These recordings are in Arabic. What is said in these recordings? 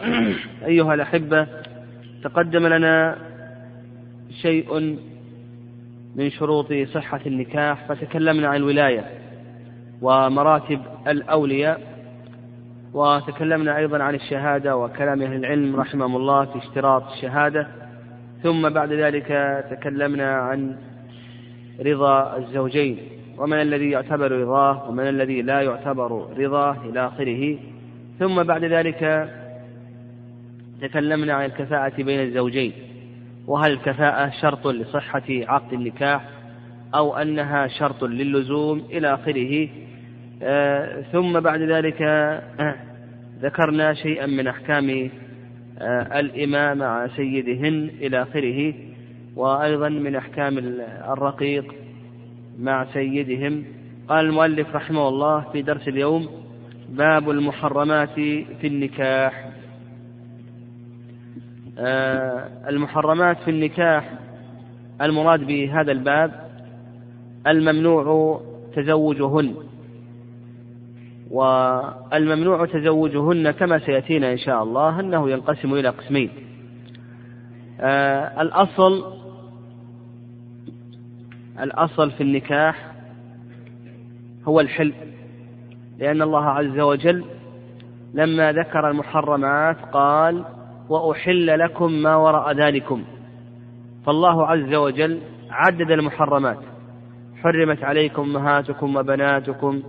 أيها الأحبة تقدم لنا شيء من شروط صحة النكاح فتكلمنا عن الولاية ومراتب الأولياء وتكلمنا أيضا عن الشهادة وكلام أهل العلم رحمهم الله في اشتراط الشهادة. ثم بعد ذلك تكلمنا عن رضا الزوجين ومن الذي يعتبر رضاه ومن الذي لا يعتبر رضاه إلى آخره. ثم بعد ذلك تكلمنا عن الكفاءة بين الزوجين وهل الكفاءة شرط لصحة عقد النكاح أو أنها شرط للزوم إلى آخره؟ آه ثم بعد ذلك آه ذكرنا شيئا من أحكام آه الإمام مع سيدهن إلى آخره وأيضا من أحكام الرقيق مع سيدهم. قال المؤلف رحمه الله في درس اليوم باب المحرمات في النكاح. المحرمات في النكاح المراد بهذا الباب الممنوع تزوجهن. والممنوع تزوجهن كما سيأتينا إن شاء الله أنه ينقسم إلى قسمين. آه، الأصل الأصل في النكاح هو الحل لأن الله عز وجل لما ذكر المحرمات قال وأحل لكم ما وراء ذلكم. فالله عز وجل عدد المحرمات. حرمت عليكم أمهاتكم وبناتكم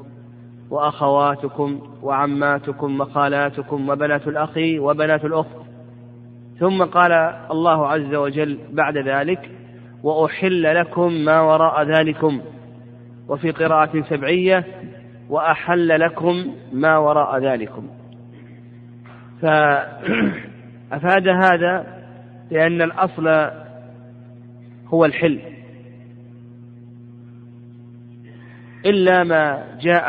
وأخواتكم وعماتكم وخالاتكم وبنات الأخ وبنات الأخت. ثم قال الله عز وجل بعد ذلك وأحل لكم ما وراء ذلكم. وفي قراءة سبعية وأحل لكم ما وراء ذلكم. فأفاد هذا لأن الأصل هو الحل إلا ما جاء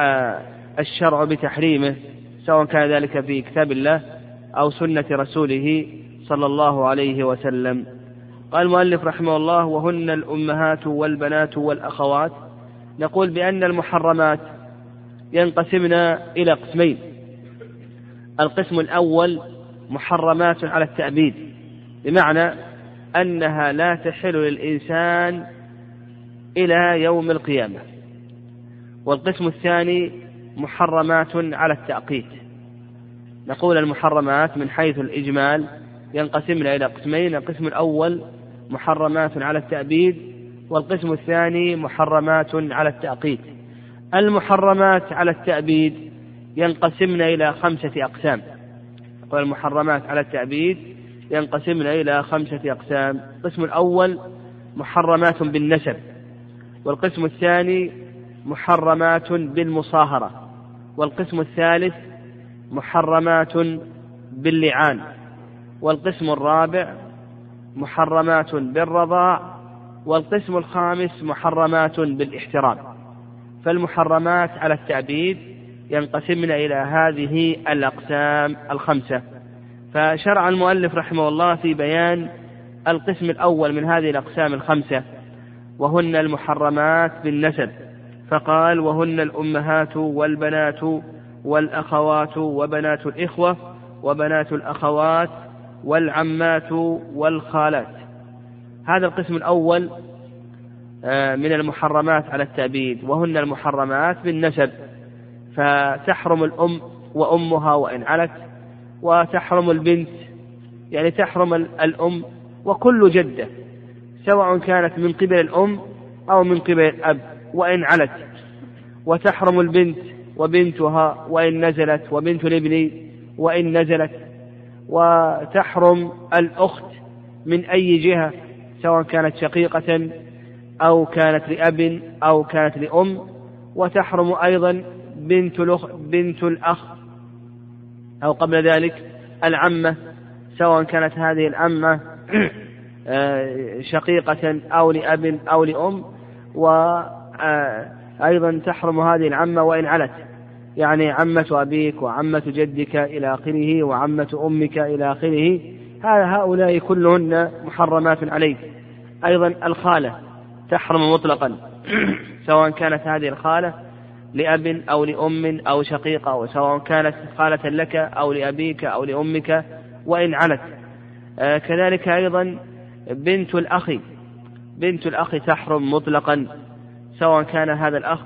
الشرع بتحريمه سواء كان ذلك في كتاب الله أو سنة رسوله صلى الله عليه وسلم. قال المؤلف رحمه الله وهن الأمهات والبنات والأخوات. نقول بأن المحرمات ينقسمن إلى قسمين. القسم الأول محرمات على التأبيد بمعنى أنها لا تحل للإنسان إلى يوم القيامة. والقسم الثاني محرمات على التأقيت. نقول المحرمات من حيث الإجمال ينقسمن إلى قسمين القسم الأول محرمات على التأبيد والقسم الثاني محرمات على التأقيت. المحرمات على التأبيد ينقسمن إلى خمسة أقسام. والمحرمات على التأبيد ينقسمن إلى خمسة أقسام. القسم الأول محرمات بالنسب والقسم الثاني محرمات بالمصاهرة والقسم الثالث محرمات باللعان والقسم الرابع محرمات بالرضاع والقسم الخامس محرمات بالإحترام. فالمحرمات على التعبيد ينقسمن إلى هذه الأقسام الخمسة. فشرع المؤلف رحمه الله في بيان القسم الأول من هذه الأقسام الخمسة وهن المحرمات بالنسب. فقال وهن الأمهات والبنات والأخوات وبنات الإخوة وبنات الأخوات والعمات والخالات. هذا القسم الأول آه، من المحرمات على التأبيد وهن المحرمات بالنسب. فتحرم الأم وأمها وإن علت وتحرم البنت يعني تحرم الأم وكل جدة سواء كانت من قبل الأم أو من قبل الأب وإن علت. وتحرم البنت وبنتها وإن نزلت وبنت الابن وإن نزلت. وتحرم الأخت من أي جهة سواء كانت شقيقة أو كانت لأب أو كانت لأم. وتحرم أيضا بنت الأخ بنت الأخ أو قبل ذلك العمة سواء كانت هذه العمة آه، شقيقة أو لأب أو لأم وأيضا آه، تحرم هذه العمة وإن علت. يعني عمة أبيك وعمة جدك إلى آخره وعمة أمك إلى آخره. هؤلاء كلهن محرمات عليك. أيضا الخالة تحرم مطلقا سواء كانت هذه الخالة لأب أو لأم أو شقيقة وسواء كانت خالة لك أو لأبيك أو لأمك وإن علت. آه، كذلك أيضا بنت الأخ بنت الأخ تحرم مطلقا سواء كان هذا الأخ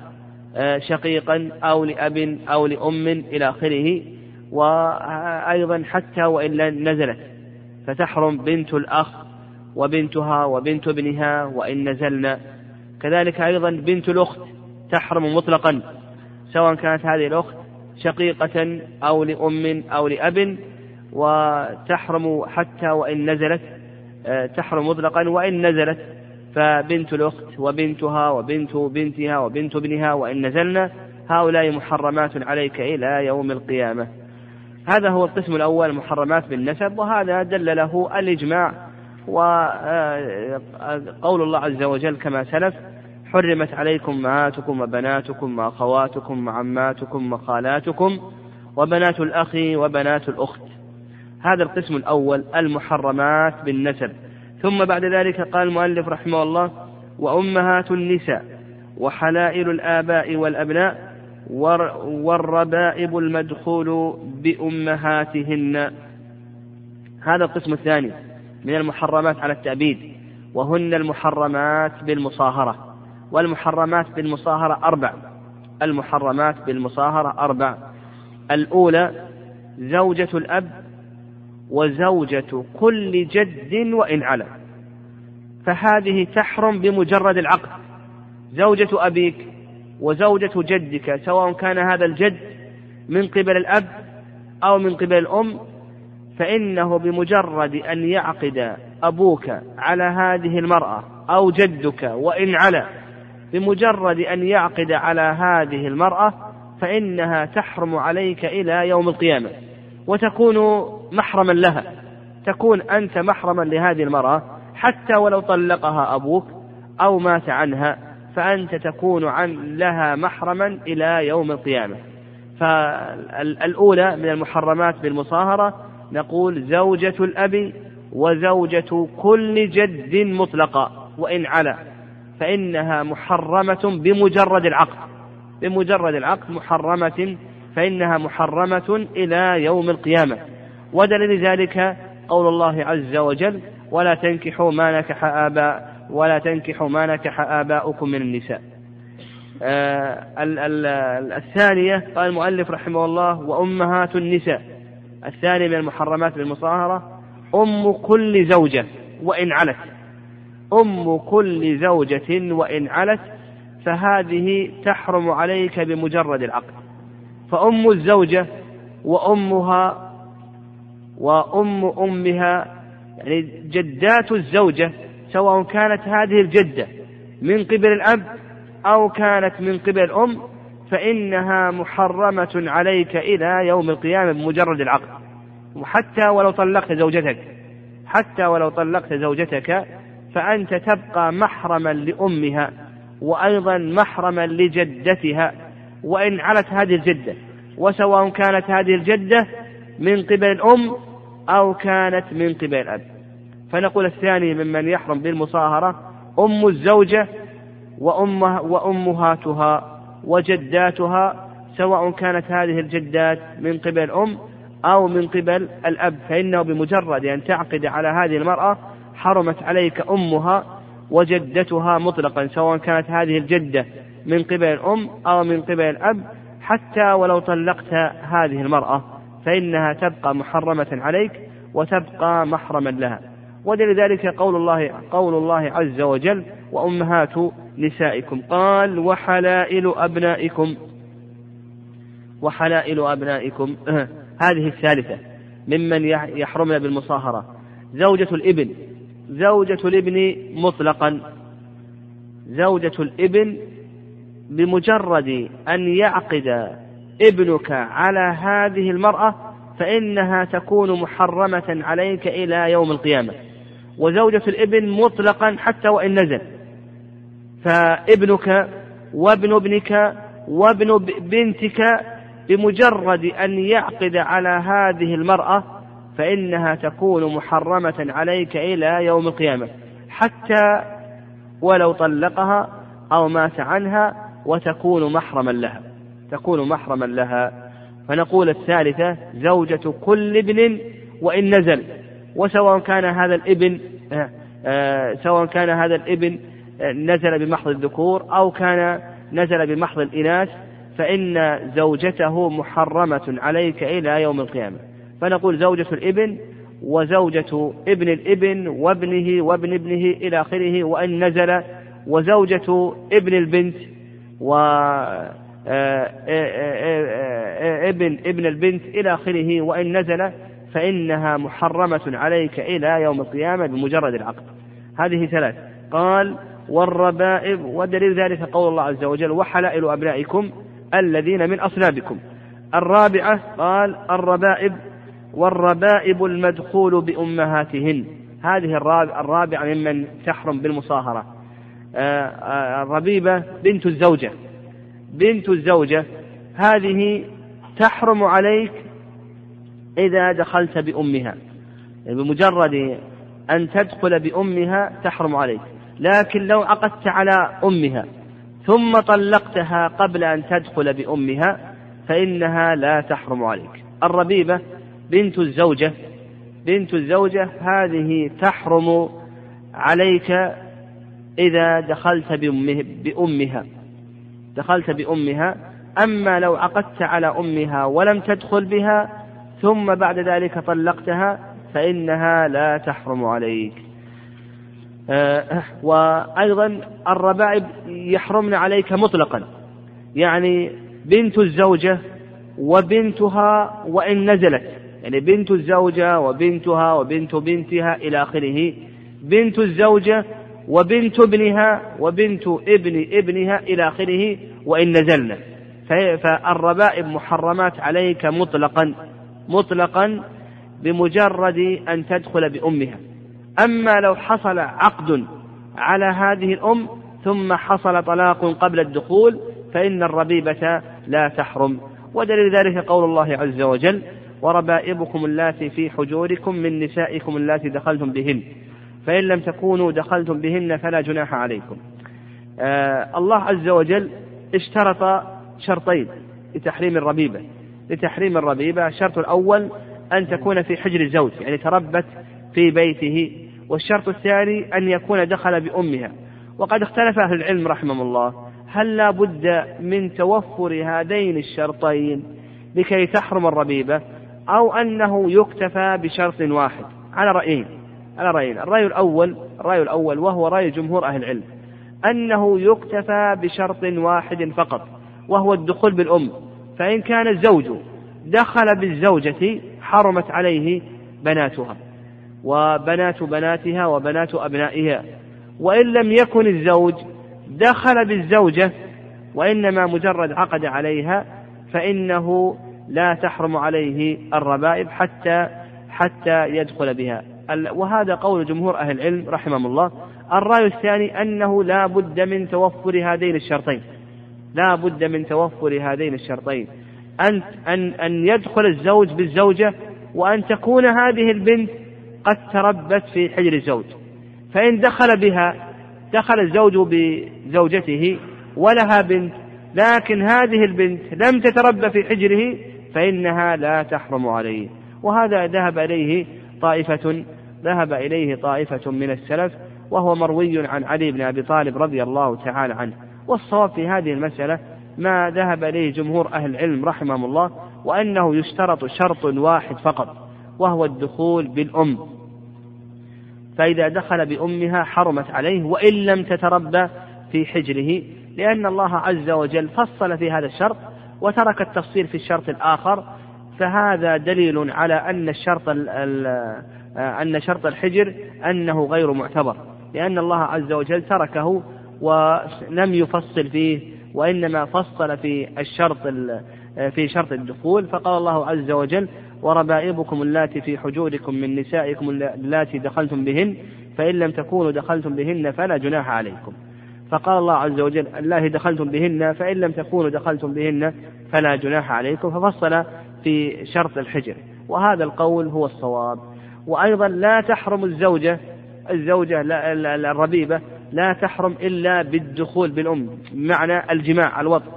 آه، شقيقا أو لأب أو لأم إلى آخره وأيضا حتى وإن نزلت. فتحرم بنت الأخ وبنتها وبنت ابنها وإن نزلنا. كذلك أيضا بنت الأخت تحرم مطلقا. سواء كانت هذه الأخت شقيقة أو لأم أو لأب وتحرم حتى وإن نزلت آه، تحرم مطلقا وإن نزلت. فبنت الأخت وبنتها وبنت بنتها وبنت ابنها وإن نزلنا هؤلاء محرمات عليك إلى يوم القيامة. هذا هو القسم الأول محرمات بالنسب وهذا دل له الإجماع وقول الله عز وجل كما سلف حرمت عليكم أمهاتكم وبناتكم وأخواتكم وعماتكم وخالاتكم وبنات الأخ وبنات الأخت. هذا القسم الأول المحرمات بالنسب. ثم بعد ذلك قال المؤلف رحمه الله وأمهات النساء وحلائل الآباء والأبناء والربائب المدخول بأمهاتهن. هذا القسم الثاني من المحرمات على التأبيد وهن المحرمات بالمصاهرة. والمحرمات بالمصاهرة أربع. المحرمات بالمصاهرة أربع. الأولى زوجة الأب وزوجة كل جد وإن على فهذه تحرم بمجرد العقد. زوجة أبيك وزوجة جدك سواء كان هذا الجد من قبل الأب أو من قبل الأم فإنه بمجرد أن يعقد أبوك على هذه المرأة أو جدك وإن على بمجرد أن يعقد على هذه المرأة فإنها تحرم عليك إلى يوم القيامة وتكون محرما لها تكون أنت محرما لهذه المرأة حتى ولو طلقها أبوك أو مات عنها فأنت تكون عن لها محرما إلى يوم القيامة. فالأولى من المحرمات بالمصاهرة نقول زوجة الأب وزوجة كل جد مطلقة وإن على فإنها محرمة بمجرد العقد. بمجرد العقد محرمة فإنها محرمة إلى يوم القيامة. ودليل ذلك قول الله عز وجل ولا تنكحوا ما نكح آباء ولا تنكحوا ما نكح آباؤكم من النساء. آه الثانية قال المؤلف رحمه الله وأمهات النساء. الثانية من المحرمات بالمصاهرة أم كل زوجة وإن علت. أم كل زوجة وإن علت فهذه تحرم عليك بمجرد العقد. فأم الزوجة وأمها وأم أمها يعني جدات الزوجة سواء كانت هذه الجدة من قبل الأب أو كانت من قبل الأم فإنها محرمة عليك إلى يوم القيامة بمجرد العقد. وحتى ولو طلقت زوجتك حتى ولو طلقت زوجتك فأنت تبقى محرما لأمها وأيضا محرما لجدتها. وإن علت هذه الجدة وسواء كانت هذه الجدة من قبل الأم أو كانت من قبل الأب. فنقول الثاني ممن يحرم بالمصاهرة أم الزوجة وأمها وأمهاتها وجداتها سواء كانت هذه الجدات من قبل الأم أو من قبل الأب. فإنه بمجرد أن تعقد على هذه المرأة حرمت عليك أمها وجدتها مطلقا سواء كانت هذه الجدة من قبل الأم أو من قبل الأب حتى ولو طلقت هذه المرأة فإنها تبقى محرمة عليك وتبقى محرما لها. ولذلك قول الله قول الله عز وجل وأمهات نسائكم قال وحلائل أبنائكم وحلائل أبنائكم. هذه الثالثة ممن يحرمنا بالمصاهرة زوجة الإبن زوجة الابن مطلقا. زوجة الابن بمجرد أن يعقد ابنك على هذه المرأة فإنها تكون محرمة عليك إلى يوم القيامة. وزوجة الابن مطلقا حتى وإن نزل. فابنك وابن ابنك وابن بنتك بمجرد أن يعقد على هذه المرأة فإنها تكون محرمة عليك إلى يوم القيامة. حتى ولو طلقها أو مات عنها وتكون محرما لها. تكون محرما لها. فنقول الثالثة زوجة كل ابن وإن نزل. وسواء كان هذا الابن آه، آه، سواء كان هذا الابن نزل بمحض الذكور أو كان نزل بمحض الإناث فإن زوجته محرمة عليك إلى يوم القيامة. فنقول زوجة الإبن وزوجة ابن الإبن وابنه وابن ابنه إلى آخره وإن نزل وزوجة ابن البنت و آه، آه، آه، ابن ابن البنت إلى آخره وإن نزل فإنها محرمة عليك إلى يوم القيامة بمجرد العقد. هذه ثلاث. قال والربائب ودليل ذلك قول الله عز وجل وحلائل أبنائكم الذين من أصلابكم الرابعة قال الربائب والربائب المدخول بأمهاتهن. هذه الرابعة ممن تحرم بالمصاهرة. الربيبة بنت الزوجة. بنت الزوجة هذه تحرم عليك إذا دخلت بأمها. يعني بمجرد أن تدخل بأمها تحرم عليك. لكن لو عقدت على أمها ثم طلقتها قبل أن تدخل بأمها فإنها لا تحرم عليك. الربيبة بنت الزوجة بنت الزوجة هذه تحرم عليك إذا دخلت بأمها دخلت بأمها. أما لو عقدت على أمها ولم تدخل بها ثم بعد ذلك طلقتها فإنها لا تحرم عليك. آه، وأيضا الربائب يحرمن عليك مطلقا. يعني بنت الزوجة وبنتها وإن نزلت. يعني بنت الزوجة وبنتها وبنت بنتها إلى آخره. بنت الزوجة وبنت ابنها وبنت ابن ابنها إلى آخره وإن نزلنا. فالربائب محرمات عليك مطلقا مطلقا بمجرد أن تدخل بأمها. أما لو حصل عقد على هذه الأم ثم حصل طلاق قبل الدخول فإن الربيبة لا تحرم. ودليل ذلك قول الله عز وجل وربائبكم اللاتي في حجوركم من نسائكم اللاتي دخلتم بهن. فإن لم تكونوا دخلتم بهن فلا جناح عليكم. آه الله عز وجل اشترط شرطين لتحريم الربيبة. لتحريم الربيبة الشرط الأول أن تكون في حجر الزوج يعني تربت في بيته. والشرط الثاني أن يكون دخل بأمها. وقد اختلف أهل العلم رحمهم الله. هل لا بد من توفر هذين الشرطين لكي تحرم الربيبة؟ أو أنه يكتفى بشرط واحد. على رأيين. على رأيين. الرأي الأول الرأي الأول وهو رأي جمهور أهل العلم. أنه يكتفى بشرط واحد فقط وهو الدخول بالأم. فإن كان الزوج دخل بالزوجة حرمت عليه بناتها. وبنات بناتها وبنات أبنائها. وإن لم يكن الزوج دخل بالزوجة وإنما مجرد عقد عليها فإنه لا تحرم عليه الربائب حتى حتى يدخل بها. وهذا قول جمهور أهل العلم رحمهم الله. الرأي الثاني أنه لا بد من توفر هذين الشرطين. لا بد من توفر هذين الشرطين. أن أن أن يدخل الزوج بالزوجة وأن تكون هذه البنت قد تربت في حجر الزوج. فإن دخل بها دخل الزوج بزوجته ولها بنت لكن هذه البنت لم تتربى في حجره فإنها لا تحرم عليه. وهذا ذهب إليه طائفة ذهب إليه طائفة من السلف وهو مروي عن علي بن أبي طالب رضي الله تعالى عنه. والصواب في هذه المسألة ما ذهب إليه جمهور أهل العلم رحمهم الله وأنه يشترط شرط واحد فقط وهو الدخول بالأم. فإذا دخل بأمها حرمت عليه وإن لم تتربى في حجره لأن الله عز وجل فصل في هذا الشرط وترك التفصيل في الشرط الآخر فهذا دليل على أن الشرط أن شرط الحجر أنه غير معتبر لأن الله عز وجل تركه ولم يفصل فيه وإنما فصل في الشرط في شرط الدخول. فقال الله عز وجل وربائبكم اللاتي في حجوركم من نسائكم اللاتي دخلتم بهن فإن لم تكونوا دخلتم بهن فلا جناح عليكم. فقال الله عز وجل الله دخلتم بهن فإن لم تكونوا دخلتم بهن فلا جناح عليكم. ففصل في شرط الحجر. وهذا القول هو الصواب. وأيضا لا تحرم الزوجة الزوجة الربيبة لا تحرم إلا بالدخول بالأم بمعنى الجماع الوطن.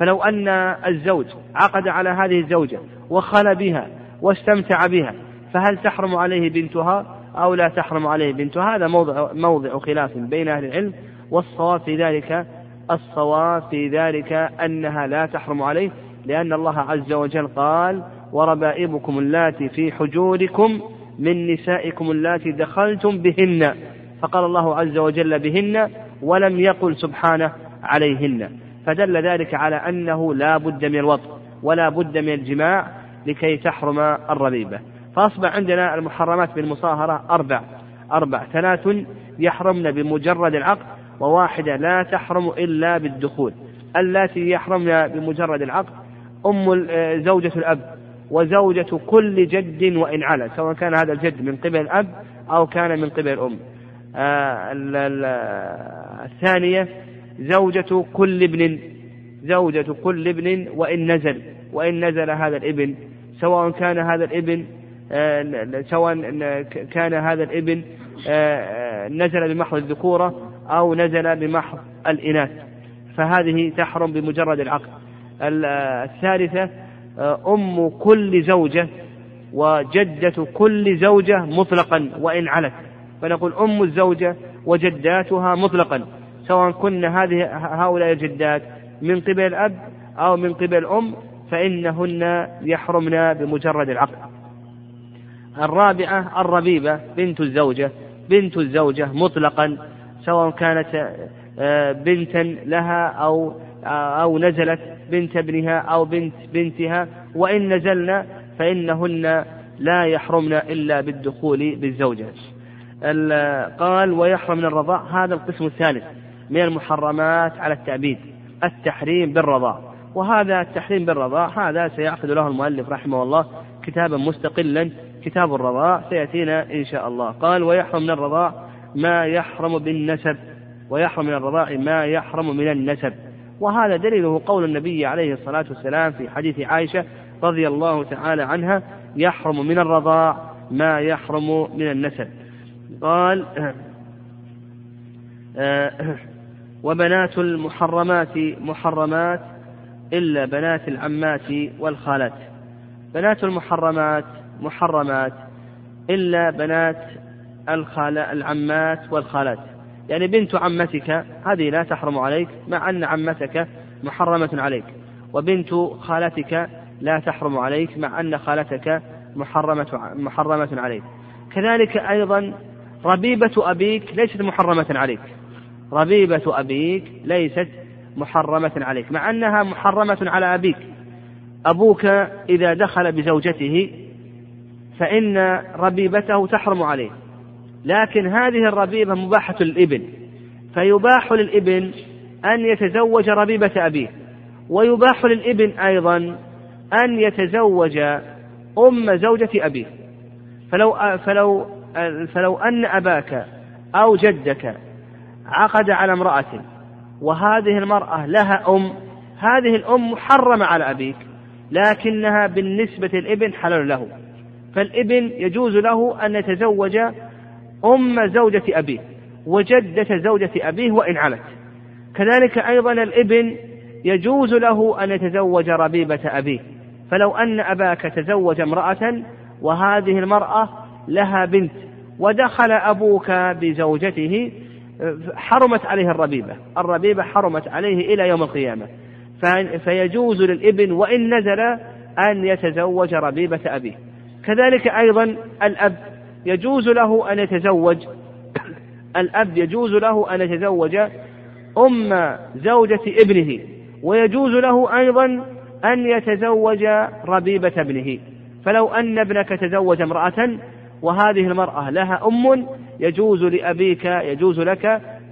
فلو أن الزوج عقد على هذه الزوجة وخل بها واستمتع بها فهل تحرم عليه بنتها أو لا تحرم عليه بنتها؟ هذا موضع, موضع خلاف بين أهل العلم. والصواب في ذلك الصواب في ذلك أنها لا تحرم عليه لأن الله عز وجل قال وربائبكم اللاتي في حجوركم من نسائكم اللاتي دخلتم بهن فقال الله عز وجل بهن ولم يقل سبحانه عليهن. فدل ذلك على أنه لا بد من الوطء ولا بد من الجماع لكي تحرم الربيبة. فأصبح عندنا المحرمات بالمصاهرة أربع أربع. ثلاث يحرمن بمجرد العقد وواحدة لا تحرم إلا بالدخول. اللاتي يحرمن بمجرد العقد أم زوجة الأب وزوجة كل جد وإن علا سواء كان هذا الجد من قبل الأب أو كان من قبل الأم. آه الثانية زوجة كل ابن زوجة كل ابن وإن نزل وإن نزل هذا الابن سواء كان هذا الابن آه سواء كان هذا الابن آه نزل بمحض الذكورة أو نزل بمحض الإناث. فهذه تحرم بمجرد العقد. الثالثة آه، أم كل زوجة وجدة كل زوجة مطلقا وإن علت. فنقول أم الزوجة وجداتها مطلقا. سواء كن هذه هؤلاء الجدات من قبل الأب أو من قبل الأم فإنهن يحرمن بمجرد العقد. الرابعة الربيبة بنت الزوجة. بنت الزوجة مطلقا سواء كانت آه، بنتا لها أو آه، أو نزلت بنت ابنها أو بنت بنتها وإن نزلن فإنهن لا يحرمن إلا بالدخول بالزوجة. قال ويحرم من الرضاع هذا القسم الثالث من المحرمات على التأبيد التحريم بالرضاع وهذا التحريم بالرضاع هذا سيعقد له المؤلف رحمه الله كتابا مستقلا كتاب الرضاع سيأتينا إن شاء الله. قال ويحرم من الرضاع ما يحرم بالنسب ويحرم من الرضاع ما يحرم من النسب. وهذا دليله قول النبي عليه الصلاة والسلام في حديث عائشة رضي الله تعالى عنها يحرم من الرضاع ما يحرم من النسب. قال وبنات المحرمات محرمات إلا بنات العمات والخالات. بنات المحرمات محرمات إلا بنات العمات والخالات. يعني بنت عمتك هذه لا تحرم عليك مع أن عمتك محرمة عليك. وبنت خالتك لا تحرم عليك مع أن خالتك محرمة محرمة عليك. كذلك أيضا ربيبة أبيك ليست محرمة عليك. ربيبة أبيك ليست محرمة عليك مع أنها محرمة على أبيك. أبوك إذا دخل بزوجته فإن ربيبته تحرم عليه. لكن هذه الربيبة مباحة للابن فيباح للابن أن يتزوج ربيبة أبيه. ويباح للابن أيضا أن يتزوج أم زوجة أبيه. فلو فلو فلو أن أباك أو جدك عقد على امرأة وهذه المرأة لها أم هذه الأم محرمة على أبيك لكنها بالنسبة للابن حلال له. فالابن يجوز له أن يتزوج أم زوجة أبيه وجدة زوجة أبيه وإن علت كذلك أيضا الإبن يجوز له أن يتزوج ربيبة أبيه. فلو أن أباك تزوج امرأة وهذه المرأة لها بنت ودخل أبوك بزوجته حرمت عليه الربيبة. الربيبة حرمت عليه إلى يوم القيامة. فيجوز للإبن وإن نزل أن يتزوج ربيبة أبيه. كذلك أيضا الأب يجوز له أن يتزوج. الأب يجوز له أن يتزوج أم زوجة ابنه ويجوز له أيضا أن يتزوج ربيبة ابنه. فلو أن ابنك تزوج امرأة وهذه المرأة لها أم يجوز لأبيك يجوز لك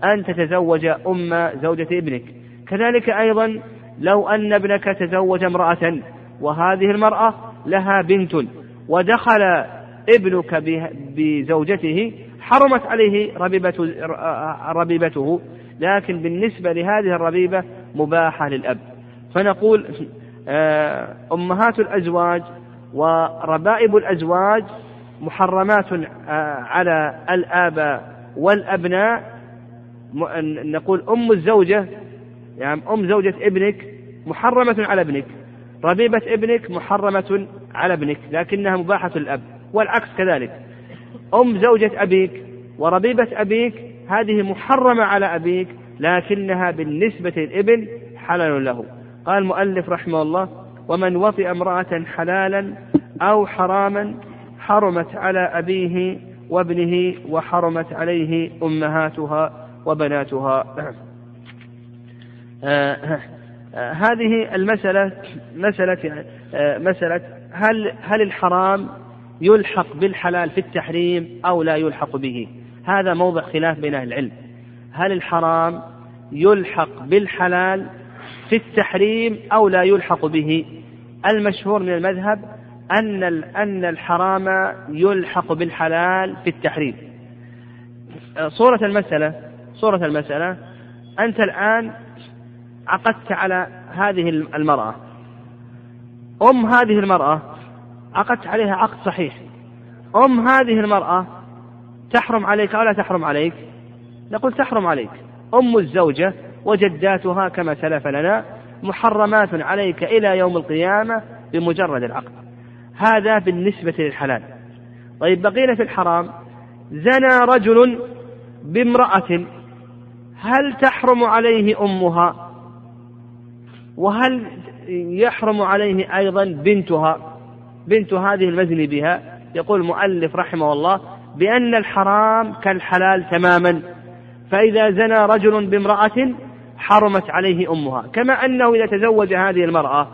أن تتزوج أم زوجة ابنك. كذلك أيضا لو أن ابنك تزوج امرأة وهذه المرأة لها بنت ودخل ابنك بزوجته حرمت عليه ربيبة ربيبته. لكن بالنسبة لهذه الربيبة مباحة للأب. فنقول آه، أمهات الأزواج وربائب الأزواج محرمات آه، على الآباء والأبناء. نقول أم الزوجة يعني أم زوجة ابنك محرمة على ابنك. ربيبة ابنك محرمة على ابنك لكنها مباحة الأب والعكس كذلك. أم زوجة أبيك وربيبة أبيك هذه محرمة على أبيك لكنها بالنسبة للابن حلال له. قال المؤلف رحمه الله ومن وطئ امرأة حلالا أو حراما حرمت على أبيه وابنه وحرمت عليه أمهاتها وبناتها. آه آه هذه المسألة مسألة آه مسألة هل هل الحرام يلحق بالحلال في التحريم أو لا يلحق به. هذا موضع خلاف بين أهل العلم. هل الحرام يلحق بالحلال في التحريم أو لا يلحق به؟ المشهور من المذهب أن أن الحرام يلحق بالحلال في التحريم. صورة المسألة صورة المسألة. أنت الآن عقدت على هذه المرأة. أم هذه المرأة عقدت عليها عقد صحيح. أم هذه المرأة تحرم عليك أو لا تحرم عليك؟ نقول تحرم عليك. أم الزوجة وجداتها كما سلف لنا محرمات عليك إلى يوم القيامة بمجرد العقد. هذا بالنسبة للحلال. طيب بقينا في الحرام. زنى رجل بامرأة. هل تحرم عليه أمها؟ وهل يحرم عليه أيضا بنتها؟ بنت هذه المزني بها يقول المؤلف رحمه الله بأن الحرام كالحلال تماما فإذا زنى رجل بامرأة حرمت عليه أمها. كما أنه إذا تزوج هذه المرأة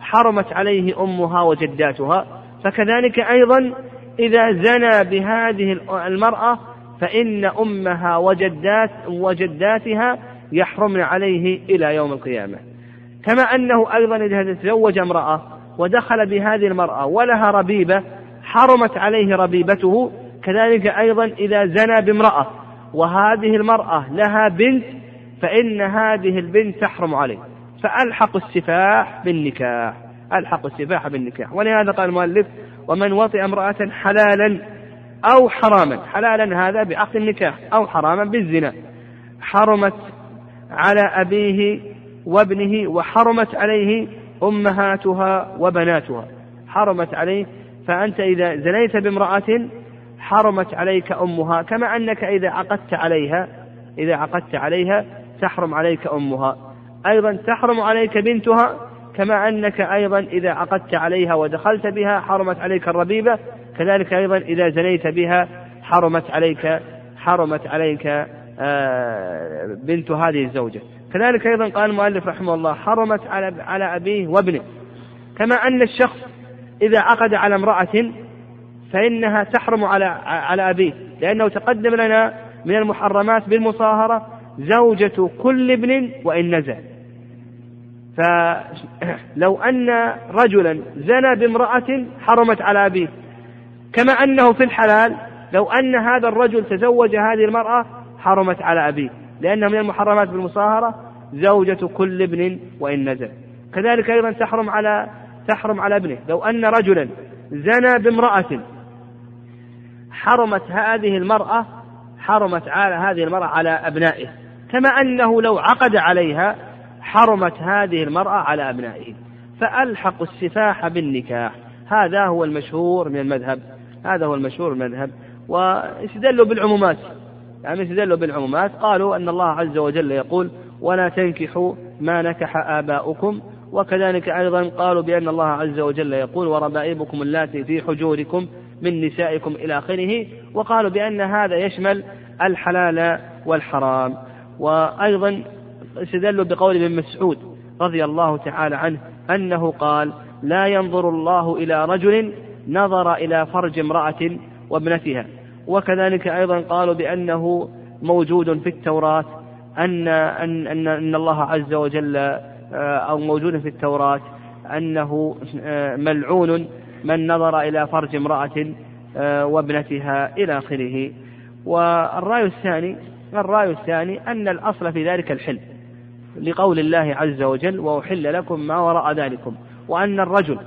حرمت عليه أمها وجداتها فكذلك أيضا إذا زنى بهذه المرأة فإن أمها وجدات وجداتها يحرمن عليه إلى يوم القيامة. كما أنه أيضا إذا تزوج امرأة ودخل بهذه المرأة ولها ربيبة حرمت عليه ربيبته. كذلك أيضا إذا زنى بامرأة وهذه المرأة لها بنت فإن هذه البنت تحرم عليه. فألحق السفاح بالنكاح ألحق السفاح بالنكاح. ولهذا قال المؤلف ومن وطئ امرأة حلالا أو حراما. حلالا هذا بعقد النكاح أو حراما بالزنا. حرمت على أبيه وابنه وحرمت عليه أمهاتها وبناتها. حرمت عليه فأنت إذا زنيت بامرأة حرمت عليك أمها كما أنك إذا عقدت عليها إذا عقدت عليها تحرم عليك أمها. أيضا تحرم عليك بنتها كما أنك أيضا إذا عقدت عليها ودخلت بها حرمت عليك الربيبة كذلك أيضا إذا زنيت بها حرمت عليك حرمت عليك آه، بنت هذه الزوجة. كذلك أيضا قال المؤلف رحمه الله حرمت على على أبيه وابنه. كما أن الشخص إذا عقد على امرأة فإنها تحرم على على أبيه لأنه تقدم لنا من المحرمات بالمصاهرة زوجة كل ابن وإن نزل. فلو أن رجلا زنى بامرأة حرمت على أبيه كما أنه في الحلال لو أن هذا الرجل تزوج هذه المرأة حرمت على أبيه. لأنه من المحرمات بالمصاهرة زوجة كل ابن وإن نزل. كذلك أيضا تحرم على تحرم على ابنه. لو أن رجلا زنى بامرأة حرمت هذه المرأة حرمت على هذه المرأة على أبنائه. كما أنه لو عقد عليها حرمت هذه المرأة على أبنائه. فألحق السفاح بالنكاح. هذا هو المشهور من المذهب. هذا هو المشهور من المذهب. واستدلوا بالعمومات. يعني استدلوا بالعمومات قالوا أن الله عز وجل يقول ولا تنكحوا ما نكح آباؤكم. وكذلك أيضا قالوا بأن الله عز وجل يقول وربائبكم اللاتي في حجوركم من نسائكم إلى آخره. وقالوا بأن هذا يشمل الحلال والحرام. وأيضا استدلوا بقول ابن مسعود رضي الله تعالى عنه أنه قال لا ينظر الله إلى رجل نظر إلى فرج امرأة وابنتها. وكذلك أيضا قالوا بأنه موجود في التوراة أن أن أن, أن الله عز وجل آه، أو موجود في التوراة أنه آه، ملعون من نظر إلى فرج امرأة آه، وابنتها إلى آخره. والرأي الثاني الرأي الثاني أن الأصل في ذلك الحل لقول الله عز وجل وأحل لكم ما وراء ذلكم وأن الرجل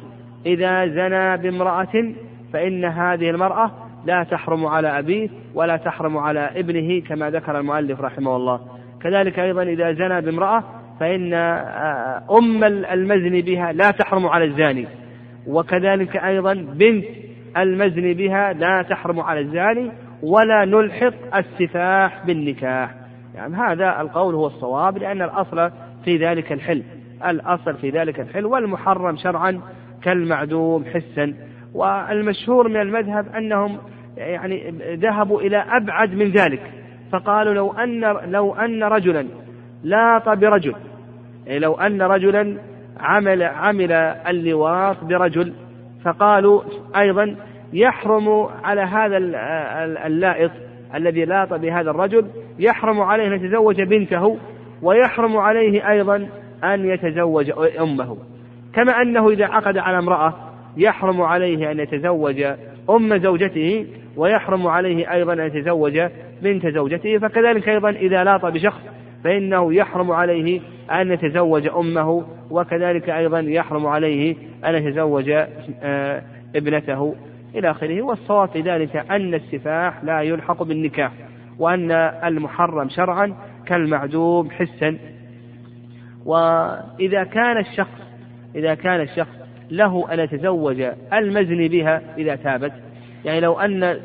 إذا زنى بامرأة فإن هذه المرأة لا تحرم على أبيه ولا تحرم على ابنه كما ذكر المؤلف رحمه الله. كذلك أيضا إذا زنى بامرأة فإن آه، أم المزني بها لا تحرم على الزاني. وكذلك أيضا بنت المزني بها لا تحرم على الزاني ولا نلحق السفاح بالنكاح. يعني هذا القول هو الصواب لأن الأصل في ذلك الحل. الأصل في ذلك الحل والمحرم شرعا كالمعدوم حسا. والمشهور من المذهب أنهم يعني ذهبوا إلى أبعد من ذلك. فقالوا لو أن لو أن رجلا لاط برجل يعني لو أن رجلا عمل عمل اللواط برجل فقالوا أيضا يحرم على هذا اللائط الذي لاط بهذا الرجل يحرم عليه أن يتزوج بنته ويحرم عليه أيضا أن يتزوج أمه. كما أنه إذا عقد على امرأة يحرم عليه أن يتزوج أم زوجته ويحرم عليه أيضا أن يتزوج بنت زوجته فكذلك أيضا إذا لاط بشخص فإنه يحرم عليه أن يتزوج أمه وكذلك أيضا يحرم عليه أن يتزوج آه، ابنته إلى آخره. والصواب في ذلك أن السفاح لا يلحق بالنكاح وأن المحرم شرعا كالمعدوم حسا. وإذا كان الشخص إذا كان الشخص له أن يتزوج المزني بها إذا تابت. يعني لو أن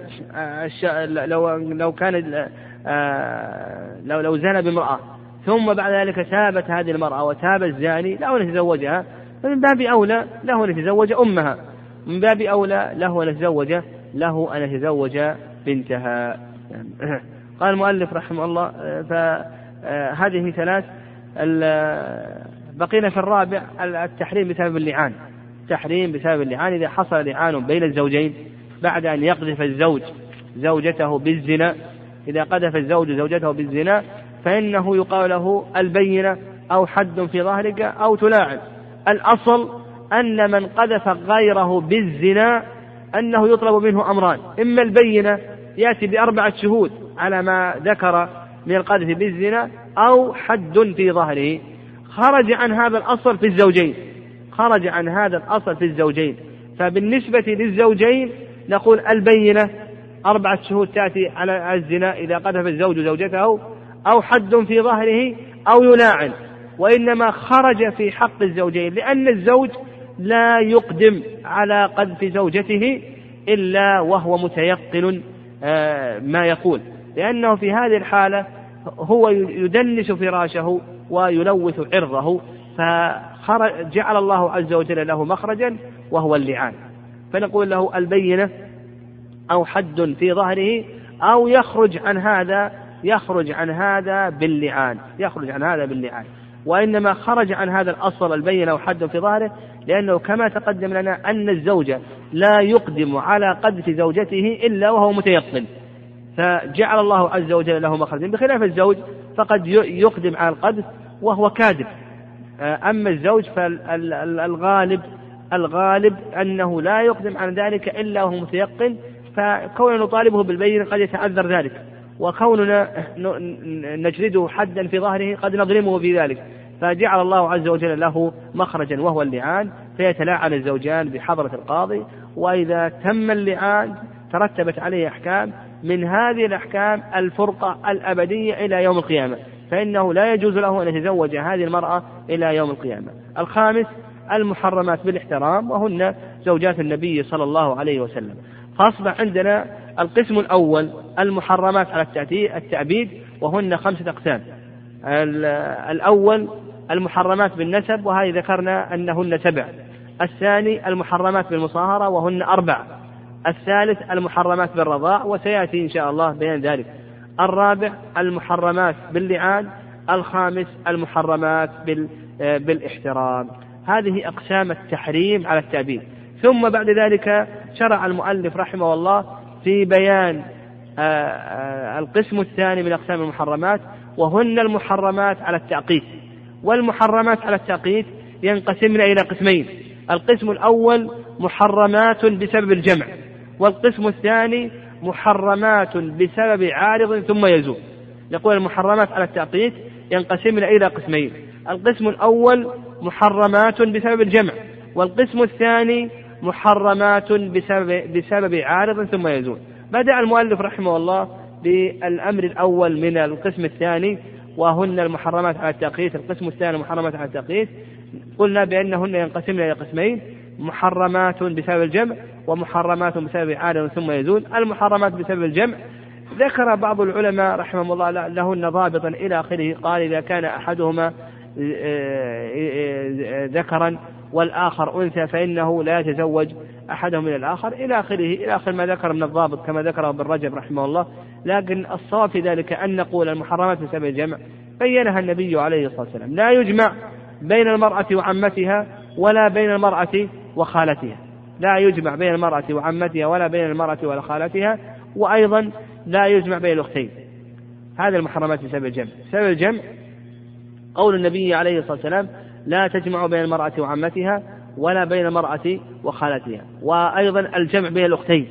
لو لو كان آه، لو لو زنى بامرأة ثم بعد ذلك تابت هذه المرأة وتاب الزاني له أن يتزوجها. فمن باب أولى له أن يتزوج أمها. من باب أولى له أن يتزوج له أن يتزوج بنتها. قال المؤلف رحمه الله فهذه ثلاث بقينا في الرابع التحريم بسبب اللعان. التحريم بسبب اللعان إذا حصل لعان بين الزوجين بعد أن يقذف الزوج زوجته بالزنا إذا قذف الزوج زوجته بالزنا فإنه يقال له البينة أو حد في ظهرك أو تلاعن. الأصل أن من قذف غيره بالزنا أنه يطلب منه أمران. إما البينة يأتي بأربعة شهود على ما ذكر من القذف بالزنا أو حد في ظهره. خرج عن هذا الأصل في الزوجين. خرج عن هذا الأصل في الزوجين. فبالنسبة للزوجين نقول البينة أربعة شهود تأتي على الزنا إذا قذف الزوج زوجته أو حد في ظهره أو يلاعن وإنما خرج في حق الزوجين لأن الزوج لا يقدم على قذف زوجته إلا وهو متيقن آه، ما يقول. لأنه في هذه الحالة هو يدنس فراشه ويلوث عرضه فجعل الله عز وجل له مخرجا وهو اللعان. فنقول له البينة أو حد في ظهره أو يخرج عن هذا يخرج عن هذا باللعان يخرج عن هذا باللعان. وإنما خرج عن هذا الأصل البينة أو حد في ظهره لأنه كما تقدم لنا أن الزوج لا يقدم على قذف زوجته إلا وهو متيقن. فجعل الله عز وجل له مخرجا. بخلاف الزوج فقد يقدم على القذف وهو كاذب. أما الزوج فالغالب الغالب أنه لا يقدم على ذلك إلا وهو متيقن فكوننا نطالبه بالبينة قد يتعذر ذلك وكوننا نجلده حدا في ظهره قد نظلمه في ذلك. فجعل الله عز وجل له مخرجا وهو اللعان فيتلاعن الزوجان بحضرة القاضي وإذا تم اللعان ترتبت عليه أحكام من هذه الأحكام الفرقة الأبدية إلى يوم القيامة. فإنه لا يجوز له أن يتزوج هذه المرأة إلى يوم القيامة. الخامس المحرمات بالاحترام وهن زوجات النبي صلى الله عليه وسلم. فأصبح عندنا القسم الأول المحرمات على التأبيد وهن خمسة أقسام. الأول المحرمات بالنسب وهذه ذكرنا أنهن سبع. الثاني المحرمات بالمصاهرة وهن أربع. الثالث المحرمات بالرضاع وسيأتي إن شاء الله بيان ذلك. الرابع المحرمات باللعان الخامس المحرمات بالاحترام. هذه أقسام التحريم على التأبيد. ثم بعد ذلك شرع المؤلف رحمه الله في بيان آه، آه، القسم الثاني من أقسام المحرمات وهن المحرمات على التعقيد. والمحرمات على التعقيد ينقسمن إلى قسمين. القسم الأول محرمات بسبب الجمع والقسم الثاني محرمات بسبب عارض ثم يزول. يقول المحرمات على التعقيد ينقسمن إلى قسمين. القسم الأول محرمات بسبب الجمع والقسم الثاني محرمات بسبب, بسبب عارض ثم يزول. بدأ المؤلف رحمه الله بالأمر الأول من القسم الثاني وهن المحرمات على التقييد القسم الثاني المحرمات على التقييد قلنا بأنهن ينقسمن إلى قسمين. محرمات بسبب الجمع ومحرمات بسبب عادة ثم يزول. المحرمات بسبب الجمع ذكر بعض العلماء رحمهم الله لهن ضابطا إلى آخره قال إذا كان أحدهما آه، آه، ذكرا والآخر أنثى فإنه لا يتزوج أحدهم من الآخر. إلى آخره إلى آخر ما ذكر من الضابط كما ذكره ابن رجب رحمه الله. لكن الصواب في ذلك أن نقول المحرمات بسبب الجمع. بينها النبي عليه الصلاة والسلام. لا يجمع بين المرأة وعمتها ولا بين المرأة وخالتها. لا يجمع بين المرأة وعمتها ولا بين المرأة وخالتها وأيضا لا يجمع بين الأختين. هذه المحرمات بسبب الجمع. بسبب الجمع قول النبي عليه الصلاة والسلام لا تجمع بين المرأة وعمتها ولا بين المرأة وخالتها. وأيضا الجمع بين الأختين.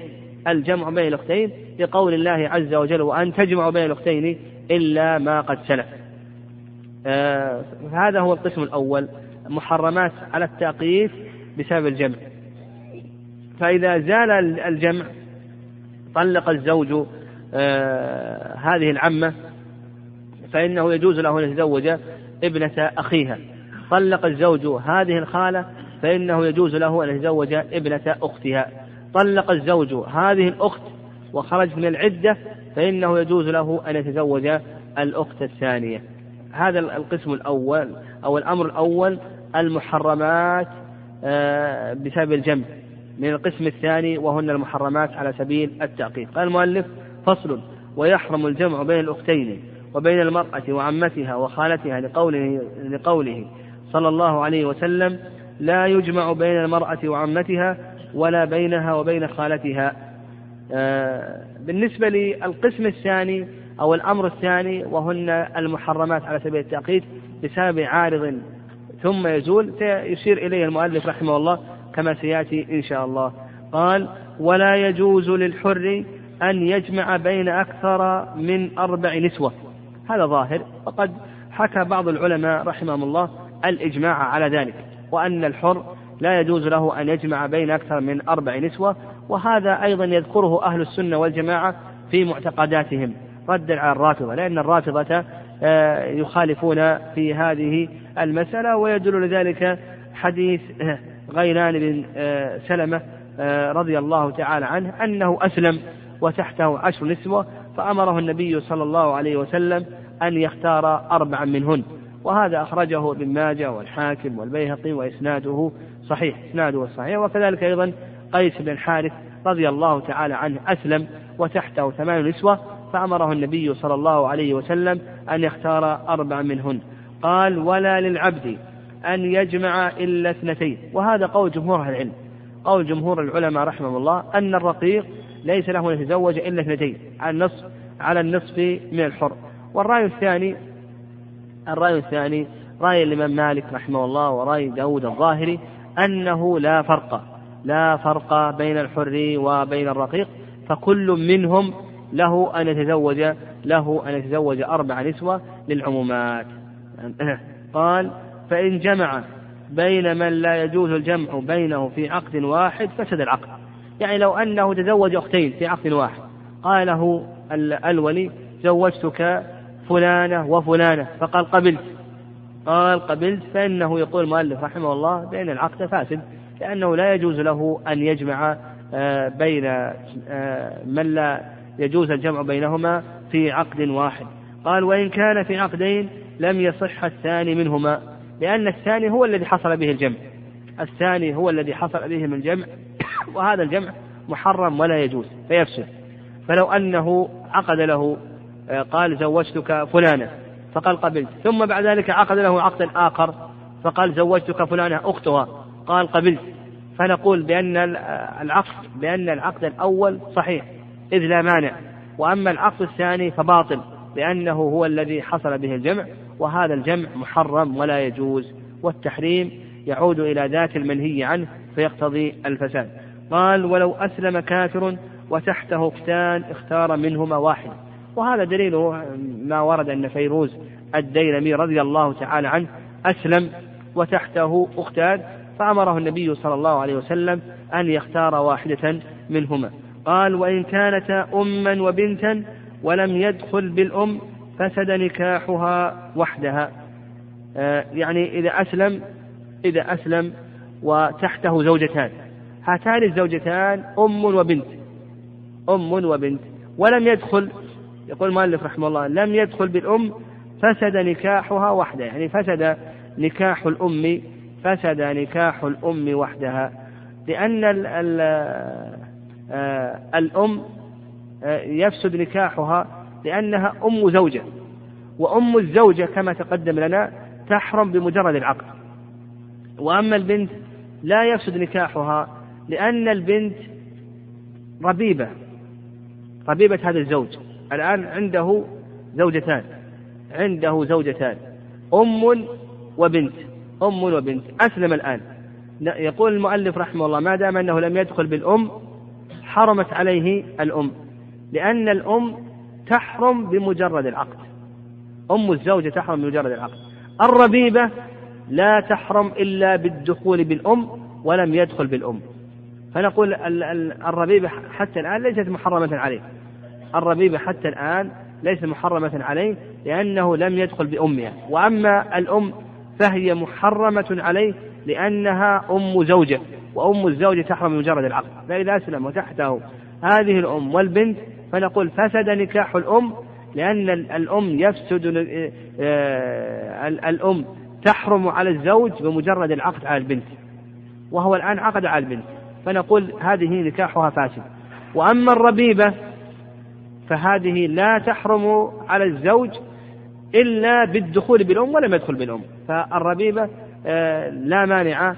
الجمع بين الأختين لقول الله عز وجل وأن تجمعوا بين الأختين إلا ما قد سلف. آه هذا هو القسم الأول. محرمات على التأقيت بسبب الجمع. فإذا زال الجمع طلق الزوج آه هذه العمة فإنه يجوز له أن يتزوج ابنة أخيها. طلق الزوج هذه الخالة فإنه يجوز له أن يتزوج ابنة أختها. طلق الزوج هذه الأخت وخرج من العدة فإنه يجوز له أن يتزوج الأخت الثانية. هذا القسم الأول أو الأمر الأول المحرمات بسبب الجمع من القسم الثاني وهن المحرمات على سبيل التعقيد. قال المؤلف فصل ويحرم الجمع بين الأختين وبين المرأة وعمتها وخالتها لقوله لقوله صلى الله عليه وسلم لا يجمع بين المرأة وعمتها ولا بينها وبين خالتها. آه، بالنسبة للقسم الثاني أو الأمر الثاني وهن المحرمات على سبيل التأقيد بسبب عارض ثم يزول سيشير إليه المؤلف رحمه الله كما سيأتي إن شاء الله. قال ولا يجوز للحر أن يجمع بين أكثر من أربع نسوة. هذا ظاهر وقد حكى بعض العلماء رحمهم الله الإجماع على ذلك وأن الحر لا يجوز له أن يجمع بين أكثر من أربع نسوة وهذا أيضا يذكره أهل السنة والجماعة في معتقداتهم. ردا على الرافضة لأن الرافضة آه، يخالفون في هذه المسألة ويدل لذلك حديث آه، غيلان بن آه، سلمة رضي الله تعالى عنه أنه أسلم وتحته عشر نسوة فأمره النبي صلى الله عليه وسلم أن يختار أربعا منهن. وهذا أخرجه ابن ماجه والحاكم والبيهقي وإسناده صحيح إسناده صحيح. وكذلك أيضا قيس بن الحارث رضي الله تعالى عنه أسلم وتحته ثمان نسوة فأمره النبي صلى الله عليه وسلم أن يختار أربع منهن. قال ولا للعبد أن يجمع إلا اثنتين. وهذا قول جمهور أهل العلم. قول جمهور العلماء رحمهم الله أن الرقيق ليس له أن يتزوج إلا اثنتين. على النصف على النصف من الحر. والرأي الثاني الرأي الثاني رأي الإمام مالك رحمه الله ورأي داود الظاهري أنه لا فرق. لا فرق بين الحر وبين الرقيق. فكل منهم له أن يتزوج له أن يتزوج أربع نسوة للعمومات. قال فإن جمع بين من لا يجوز الجمع بينه في عقد واحد فسد العقد. يعني لو أنه تزوج أختين في عقد واحد. قال له الولي زوجتك فلانة وفلانة. فقال قبلت. قال قبلت. فإنه يقول المؤلف رحمه الله بأن العقد فاسد لأنه لا يجوز له أن يجمع آه، بين آه، من لا يجوز الجمع بينهما في عقد واحد. قال وإن كان في عقدين لم يصح الثاني منهما لأن الثاني هو الذي حصل به الجمع. الثاني هو الذي حصل به من الجمع وهذا الجمع محرم ولا يجوز فيفسد. فلو أنه عقد له آه، قال زوجتك فلانة فقال قبلت. ثم بعد ذلك عقد له عقدا آخر فقال زوجتك فلانة أختها قال قبلت. فنقول بأن العقد بأن العقد الأول صحيح إذ لا مانع. وأما العقد الثاني فباطل لأنه هو الذي حصل به الجمع. وهذا الجمع محرم ولا يجوز والتحريم يعود إلى ذات المنهي عنه فيقتضي الفساد. قال ولو أسلم كافر وتحته اختان اختار منهما واحد. وهذا دليله ما ورد أن فيروز الديلمي رضي الله تعالى عنه أسلم وتحته أختان فأمره النبي صلى الله عليه وسلم أن يختار واحدة منهما. قال وإن كانتا أما وبنتا ولم يدخل بالأم فسد نكاحها وحدها. آه يعني إذا أسلم إذا أسلم وتحته زوجتان. هاتان الزوجتان أم وبنت. أم وبنت. ولم يدخل يقول المؤلف رحمه الله لم يدخل بالأم فسد نكاحها وحدها. يعني فسد نكاح الأم فسد نكاح الأم وحدها. لأن ال ال آه الأم آه يفسد نكاحها لأنها أم زوجة. وأم الزوجة كما تقدم لنا تحرم بمجرد العقد. وأما البنت لا يفسد نكاحها لأن البنت ربيبة. ربيبة هذا الزوج. الآن عنده زوجتان. عنده زوجتان. أم وبنت. أم وبنت. أسلم الآن. يقول المؤلف رحمه الله ما دام أنه لم يدخل بالأم حرمت عليه الأم. لأن الأم تحرم بمجرد العقد. أم الزوجة تحرم بمجرد العقد. الربيبة لا تحرم إلا بالدخول بالأم ولم يدخل بالأم. فنقول الربيبة حتى الآن ليست محرمة عليه. الربيبة حتى الآن ليست محرمة عليه لأنه لم يدخل بأمها وأما الأم فهي محرمة عليه لأنها أم زوجة. وأم الزوجة تحرم بمجرد العقد. فإذا أسلم وتحته هذه الأم والبنت فنقول فسد نكاح الأم لأن الأم يفسد آه، الأم تحرم على الزوج بمجرد العقد على البنت وهو الآن عقد على البنت. فنقول هذه نكاحها فاسد. وأما الربيبة فهذه لا تحرم على الزوج إلا بالدخول بالأم ولم يدخل بالأم. فالربيبة آه، لا مانع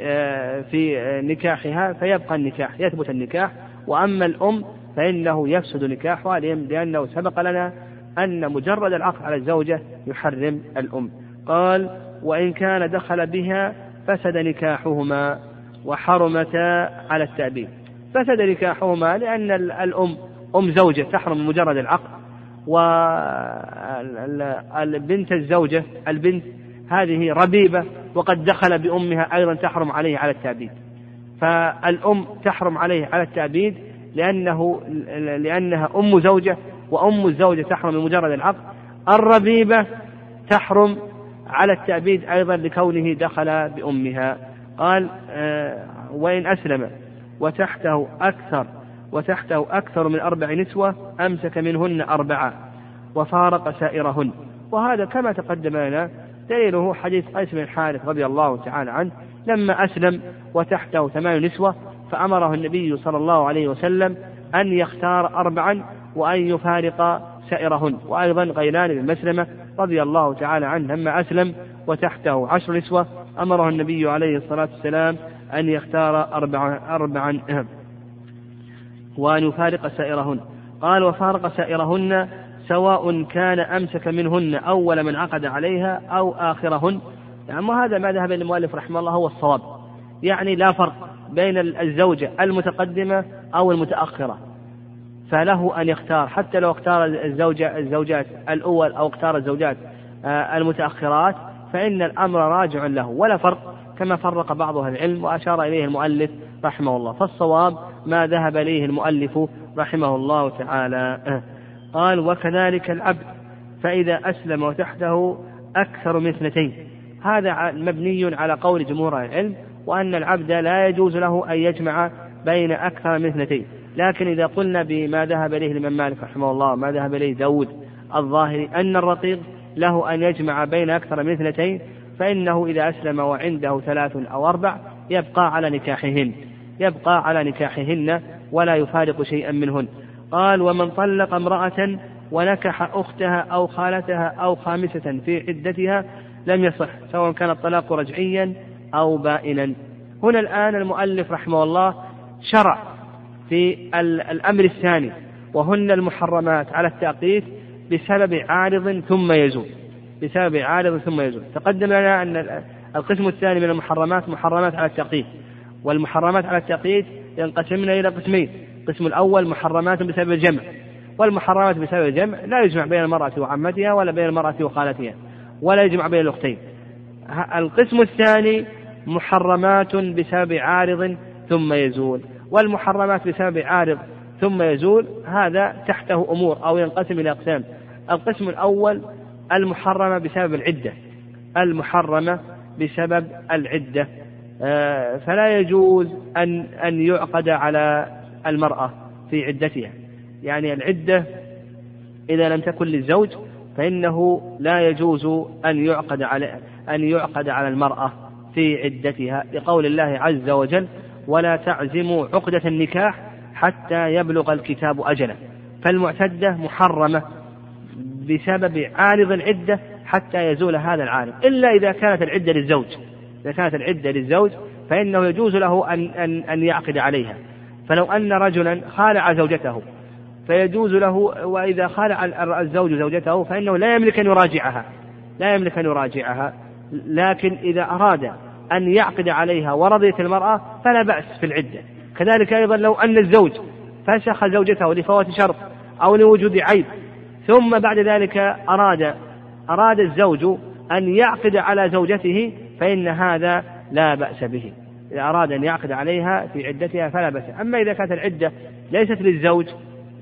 آه، في نكاحها فيبقى النكاح يثبت النكاح. وأما الأم فإنه يفسد نكاحها لأنه سبق لنا أن مجرد العقد على الزوجة يحرم الأم. قال وإن كان دخل بها فسد نكاحهما وحرمتا على التأبيد. فسد نكاحهما لأن الأم أم زوجة تحرم مجرد العقد والبنت الزوجة البنت هذه ربيبة وقد دخل بأمها أيضا تحرم عليه على التأبيد. فالأم تحرم عليه على التأبيد لأنه لأنها أم زوجة وأم الزوجة تحرم بمجرد العقد. الربيبة تحرم على التأبيد أيضا لكونه دخل بأمها. قال آه، وإن أسلم وتحته أكثر وتحته أكثر من أربع نسوة أمسك منهن أربعة وفارق سائرهن. وهذا كما تقدم لنا دليله حديث قيس بن الحارث رضي الله تعالى عنه لما أسلم وتحته ثمان نسوة فأمره النبي صلى الله عليه وسلم أن يختار أربعا وأن يفارق سائرهن وأيضا غيلان بن مسلمة رضي الله تعالى عنه لما أسلم وتحته عشر نسوة أمره النبي عليه الصلاة والسلام أن يختار أربعا, أربعا. وأن يفارق سائرهن قال وفارق سائرهن سواء كان أمسك منهن أول من عقد عليها أو آخرهن. يعني هذا ما ذهب المؤلف رحمه الله هو الصواب. يعني لا فرق. بين الزوجة المتقدمة أو المتأخرة. فله أن يختار حتى لو اختار الزوجة الزوجات الأول أو اختار الزوجات آه، المتأخرات فإن الأمر راجع له ولا فرق كما فرق بعض أهل العلم وأشار إليه المؤلف رحمه الله. فالصواب ما ذهب إليه المؤلف رحمه الله تعالى. قال وكذلك العبد فإذا أسلم وتحته أكثر من اثنتين هذا مبني على قول جمهور العلم وأن العبد لا يجوز له أن يجمع بين أكثر من اثنتين. لكن إذا قلنا بما ذهب إليه الإمام مالك رحمه الله ما ذهب إليه داود الظاهري أن الرقيق له أن يجمع بين أكثر من اثنتين فإنه إذا أسلم وعنده ثلاث أو أربع يبقى على نكاحهن. يبقى على نكاحهن ولا يفارق شيئا منهن. قال ومن طلق امرأة ونكح أختها أو خالتها أو خامسة في عدتها لم يصح سواء كان الطلاق رجعيا أو بائنا. هنا الآن المؤلف رحمه الله شرع في الأمر الثاني وهن المحرمات على التأقيت بسبب عارض ثم يزول. بسبب عارض ثم يزول. تقدم لنا أن القسم الثاني من المحرمات محرمات على التأقيت. والمحرمات على التأقيت ينقسمن إلى قسمين. القسم الأول محرمات بسبب الجمع. والمحرمات بسبب الجمع لا يجمع بين المرأة وعمتها ولا بين المرأة وخالتها ولا يجمع بين الأختين. القسم الثاني محرمات بسبب عارض ثم يزول. والمحرمات بسبب عارض ثم يزول هذا تحته أمور أو ينقسم إلى أقسام. القسم الأول المحرمة بسبب العدة. المحرمة بسبب العدة. آه، فلا يجوز أن أن يعقد على المرأة في عدتها. يعني العدة إذا لم تكن للزوج فإنه لا يجوز أن يعقد على أن يعقد على المرأة في عدتها لقول الله عز وجل ولا تعزموا عقدة النكاح حتى يبلغ الكتاب أجله فالمعتدة محرمة بسبب عارض العدة حتى يزول هذا العارض. إلا إذا كانت العدة للزوج. إذا كانت العدة للزوج فإنه يجوز له أن أن أن يعقد عليها. فلو أن رجلا خالع زوجته فيجوز له وإذا خالع الزوج زوجته فإنه لا يملك أن يراجعها. لا يملك أن يراجعها. لكن إذا أراد أن يعقد عليها ورضيت المرأة فلا بأس في العدة. كذلك أيضا لو أن الزوج فسخ زوجته لفوات شرط أو لوجود عيب ثم بعد ذلك أراد أراد الزوج أن يعقد على زوجته فإن هذا لا بأس به. إذا أراد أن يعقد عليها في عدتها فلا بأس. أما إذا كانت العدة ليست للزوج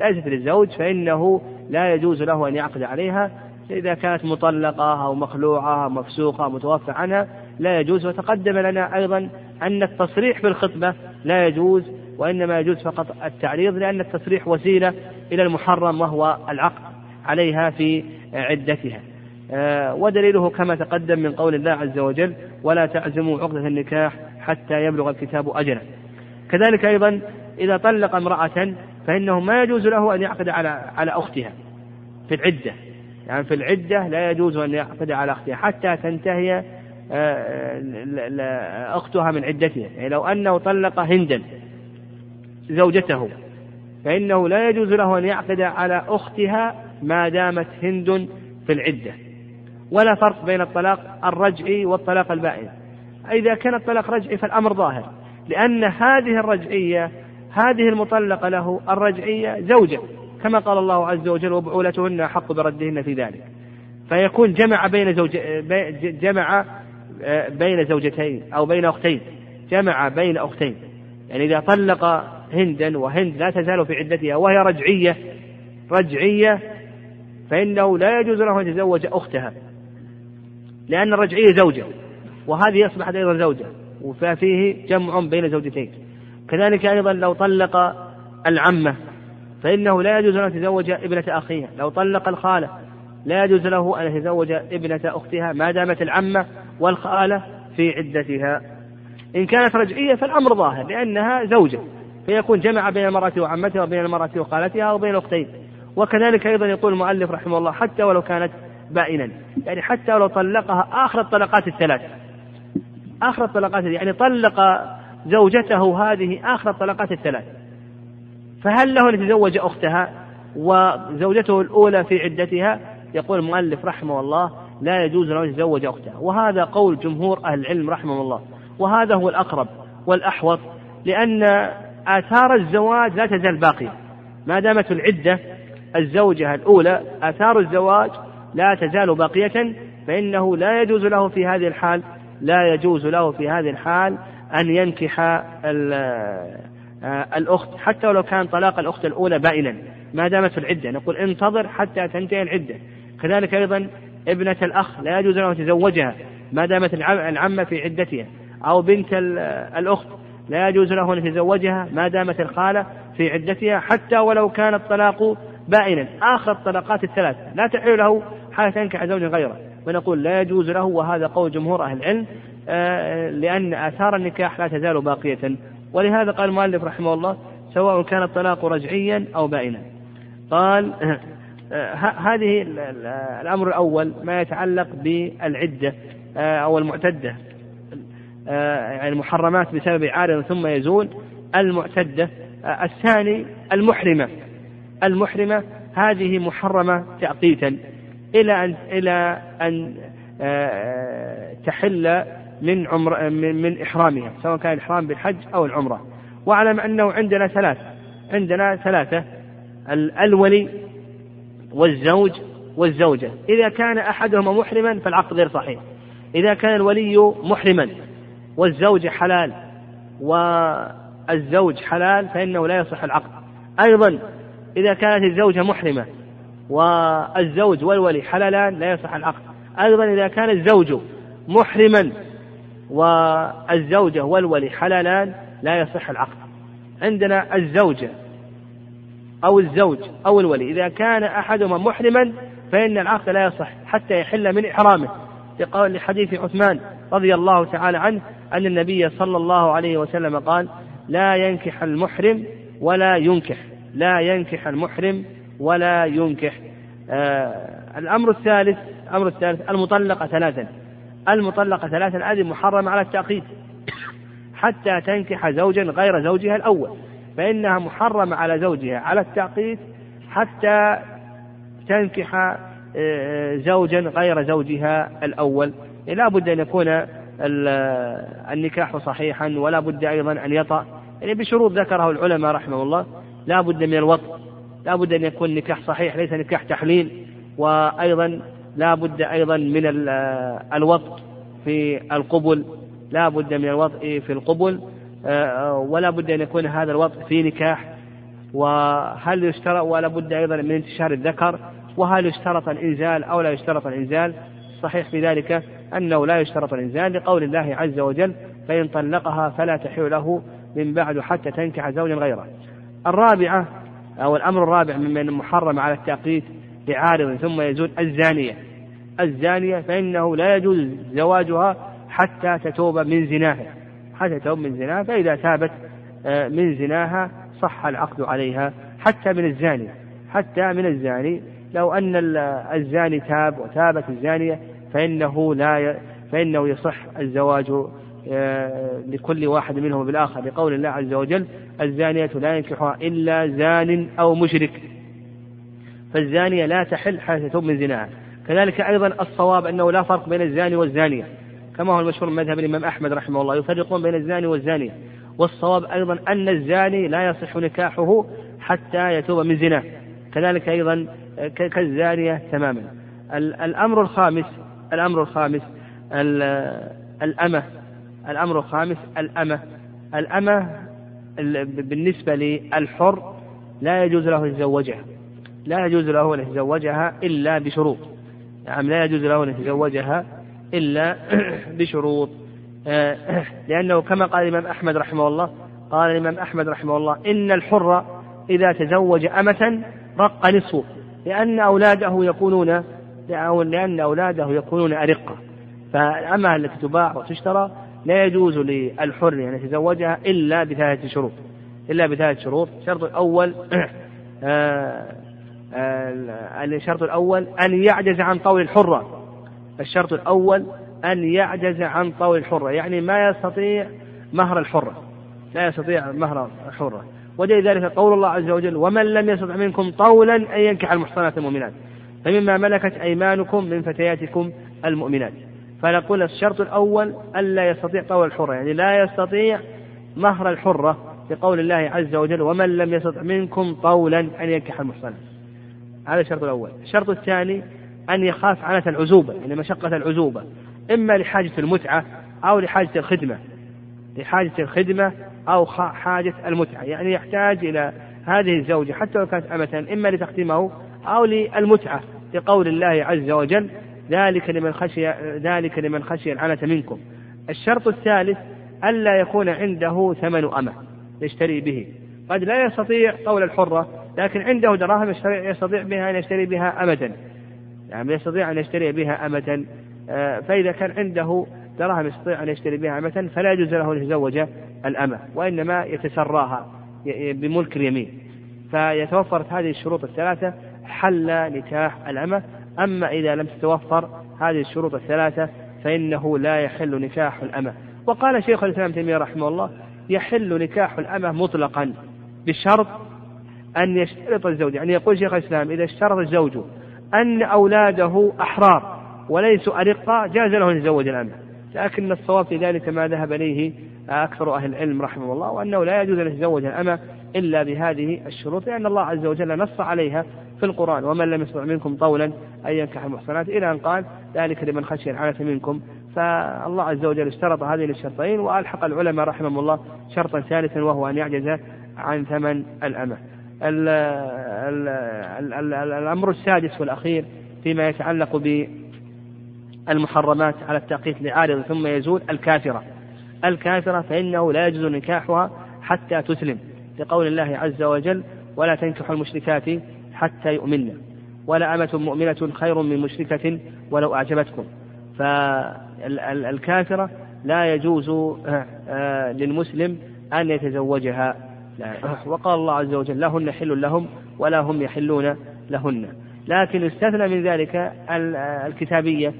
ليست للزوج فإنه لا يجوز له أن يعقد عليها إذا كانت مطلقة أو مخلوعة أو مفسوقة أو متوفى عنها لا يجوز وتقدم لنا أيضا أن التصريح بالخطبة لا يجوز وإنما يجوز فقط التعريض لأن التصريح وسيلة إلى المحرم وهو العقد عليها في عدتها. آه، ودليله كما تقدم من قول الله عز وجل ولا تعزموا عقدة النكاح حتى يبلغ الكتاب أجله. كذلك أيضا إذا طلق امرأة فإنه ما يجوز له أن يعقد على على أختها في العدة. يعني في العدة لا يجوز أن يعقد على أختها حتى تنتهي آه، أختها من عدتها يعني لو أنه طلق هندا زوجته فإنه لا يجوز له أن يعقد على أختها ما دامت هند في العدة. ولا فرق بين الطلاق الرجعي والطلاق البائن. إذا كان الطلاق رجعي فالأمر ظاهر لأن هذه الرجعية هذه المطلقة له الرجعية زوجة. كما قال الله عز وجل وبعولتهن أحق بردهن في ذلك. فيكون جمع بين زوج جمع آه، بين زوجتين أو بين أختين. جمع بين أختين. يعني إذا طلق هندا وهند لا تزال في عدتها وهي رجعية رجعية فإنه لا يجوز له أن يتزوج أختها. لأن الرجعية زوجة وهذه أصبحت أيضا زوجة ففيه جمع بين زوجتين. كذلك أيضا لو طلق العمة فإنه لا يجوز أن يتزوج ابنة أخيها لو طلق الخالة لا يجوز له أن يتزوج ابنة أختها ما دامت العمة والخالة في عدتها. إن كانت رجعية فالأمر ظاهر لأنها زوجة. فيكون جمع بين المرأة وعمتها وبين المرأة وخالتها وبين الأختين وكذلك أيضا يقول المؤلف رحمه الله حتى ولو كانت بائنا. يعني حتى ولو طلقها آخر الطلقات الثلاث. آخر الطلقات يعني طلق زوجته هذه آخر الطلقات الثلاث. فهل له أن يتزوج أختها وزوجته الأولى في عدتها؟ يقول المؤلف رحمه الله لا يجوز له أن يتزوج أختها. وهذا قول جمهور أهل العلم رحمه الله. وهذا هو الأقرب والأحوط لأن آثار الزواج لا تزال باقية. ما دامت العدة الزوجة الأولى آثار الزواج لا تزال باقية فإنه لا يجوز له في هذه الحال لا يجوز له في هذه الحال أن ينكح الأخت حتى ولو كان طلاق الأخت الأولى بائنا ما دامت في العدة نقول انتظر حتى تنتهي العدة. كذلك أيضا ابنة الأخ لا يجوز له أن يتزوجها ما دامت العمة في عدتها. أو بنت الأخت لا يجوز له أن يتزوجها ما دامت الخالة في عدتها حتى ولو كان الطلاق بائنا آخر الطلقات الثلاث لا تحل له حتى تنكح زوجا غيره. ونقول لا يجوز له وهذا قول جمهور أهل العلم آه، لأن آثار النكاح لا تزال باقية. ولهذا قال المؤلف رحمه الله سواء كان الطلاق رجعيا أو بائنا قال آه، هذه الأمر الأول ما يتعلق بالعدة آه، أو المعتدة يعني المحرمات بسبب عارض ثم يزول. المعتدة الثاني المحرمة. المحرمة هذه محرمة تأقيتا إلى أن إلى أن آه، تحل من عمر من إحرامها سواء كان الإحرام بالحج أو العمرة. واعلم أنه عندنا ثلاث عندنا ثلاثة الولي والزوج والزوجة. إذا كان أحدهما محرما فالعقد غير صحيح. إذا كان الولي محرما والزوج حلال والزوج حلال فإنه لا يصح العقد. أيضا إذا كانت الزوجة محرمة والزوج والولي حلالان لا يصح العقد. أيضا إذا كان الزوج محرما والزوجة والولي حلالان لا يصح العقد. عندنا الزوجة أو الزوج أو الولي. إذا كان أحدهما محرما فإن العقد لا يصح حتى يحل من إحرامه. لقول لحديث عثمان رضي الله تعالى عنه أن النبي صلى الله عليه وسلم قال لا ينكح المحرم ولا ينكح. لا ينكح المحرم ولا ينكح. آه الأمر الثالث الأمر الثالث المطلقة ثلاثا. المطلقة ثلاثا هذه محرمة على التأخير. حتى تنكح زوجا غير زوجها الأول. فإنها محرمة على زوجها على التعقيد حتى تنكح آه، زوجا غير زوجها الأول. لا بد أن يكون النكاح صحيحا ولا بد أيضا أن يطأ. يعني بشروط ذكره العلماء رحمه الله. لا بد من الوطء. لا بد أن يكون نكاح صحيح ليس نكاح تحليل. وأيضا لا بد أيضا من الوطء في القبل. لا بد من الوطء في القبل. آه، ولا بد أن يكون هذا الوطء في نكاح. وهل يشترط ولا بد أيضا من انتشار الذكر؟ وهل يشترط الإنزال أو لا يشترط الإنزال؟ صحيح في ذلك أنه لا يشترط الإنزال لقول الله عز وجل فإن طلقها فلا تحل له من بعد حتى تنكح زوجا غيره. الرابعة أو الأمر الرابع ممن محرم على التأقيت لعارض ثم يزول الزانية. الزانية فإنه لا يجوز زواجها حتى تتوب من زناها. حتى تتوب من زناها فإذا تابت آه، من زناها صح العقد عليها حتى من الزاني. حتى من الزاني. لو أن الزاني تاب وتابت الزانية فإنه لا فإنه يصح الزواج آه، لكل واحد منهم بالآخر. لقول الله عز وجل الزانية لا ينكحها إلا زان أو مشرك. فالزانية لا تحل حتى تتوب من زناها. كذلك أيضا الصواب أنه لا فرق بين الزاني والزانية. كما هو المشهور من مذهب الإمام أحمد رحمه الله يفرقون بين الزاني والزانية. والصواب أيضا أن الزاني لا يصح نكاحه حتى يتوب من زناه. كذلك أيضا كالزانية تماما. الأمر الخامس الأمر الخامس الأمة. الأمر الخامس الأمة. الأمة بالنسبة للحر لا يجوز له أن يتزوجها. لا يجوز له أن يتزوجها إلا بشروط. نعم لا يجوز له أن يتزوجها إلا بشروط. آه، لأنه كما قال الإمام أحمد رحمه الله قال الإمام أحمد رحمه الله إن الحر إذا تزوج أمة رق نصفه لأن أولاده يكونون لأن أولاده يكونون أرقة. فالأمة التي تباع وتشترى لا يجوز للحر أن يتزوجها إلا بثلاثة شروط. إلا بثلاث شروط. الشرط الأول آه، الشرط الأول أن يعجز عن طول الحرة. الشرط الأول أن يعجز عن طول الحرة. يعني ما يستطيع مهر الحرة. لا يستطيع مهر الحرة. ودليل ذلك قول الله عز وجل ومن لم يستطع منكم طولا أن ينكح المحصنات المؤمنات. فمما ملكت أيمانكم من فتياتكم المؤمنات. فنقول الشرط الأول ألا يستطيع طول الحرة. يعني لا يستطيع مهر الحرة لقول الله عز وجل ومن لم يستطع منكم طولا أن ينكح المحصنات. هذا الشرط الأول. الشرط الثاني أن يخاف عنة العزوبة يعني مشقة العزوبة. إما لحاجة المتعة أو لحاجة الخدمة. لحاجة الخدمة أو حاجة المتعة. يعني يحتاج إلى هذه الزوجة حتى لو كانت أمة إما لتخدمه أو للمتعة. لقول الله عز وجل ذلك لمن خشي ذلك لمن خشي العنة منكم. الشرط الثالث ألا يكون عنده ثمن أمة يشتري به. قد لا يستطيع قول الحرة لكن عنده دراهم يستطيع بها أن يشتري بها أمة يعني يستطيع أن يشتري بها أمة آه، فإذا كان عنده دراهم يستطيع أن يشتري بها أمة فلا يجوز له أن يتزوج الأمة وإنما يتسراها بملك اليمين. فيتوفرت هذه الشروط الثلاثة حل نكاح الأمة. أما إذا لم تتوفر هذه الشروط الثلاثة فإنه لا يحل نكاح الأمة. وقال شيخ الإسلام تيمية رحمه الله يحل نكاح الأمة مطلقا بشرط أن يشترط الزوج يعني يقول شيخ الإسلام إذا اشترط الزوج أن أولاده أحرار وليسوا أرقة جاز له أن يتزوج الأمة. لكن الصواب في ذلك ما ذهب إليه أكثر أهل العلم رحمه الله وأنه لا يجوز أن يتزوج الأمة إلا بهذه الشروط لأن الله عز وجل نص عليها في القرآن. ومن لم يستطع منكم طولا أن ينكح المحصنات إلى أن قال ذلك لمن خشي العنة منكم. فالله عز وجل اشترط هذين الشرطين وألحق العلماء رحمهم الله شرطا ثالثا وهو أن يعجز عن ثمن الأمة. ال ال ال الأمر السادس والأخير فيما يتعلق ب المحرمات على التأقيت لعارض ثم يزول الكافرة. الكافرة فإنه لا يجوز نكاحها حتى تسلم لقول الله عز وجل ولا تنكحوا المشركات حتى يؤمن ولا أمة مؤمنة خير من مشركة ولو أعجبتكم. فالكافرة لا يجوز آه، آه، للمسلم أن يتزوجها. وقال الله عز وجل لهن حل لهم ولا هم يحلون لهن. لكن استثنى من ذلك الكتابية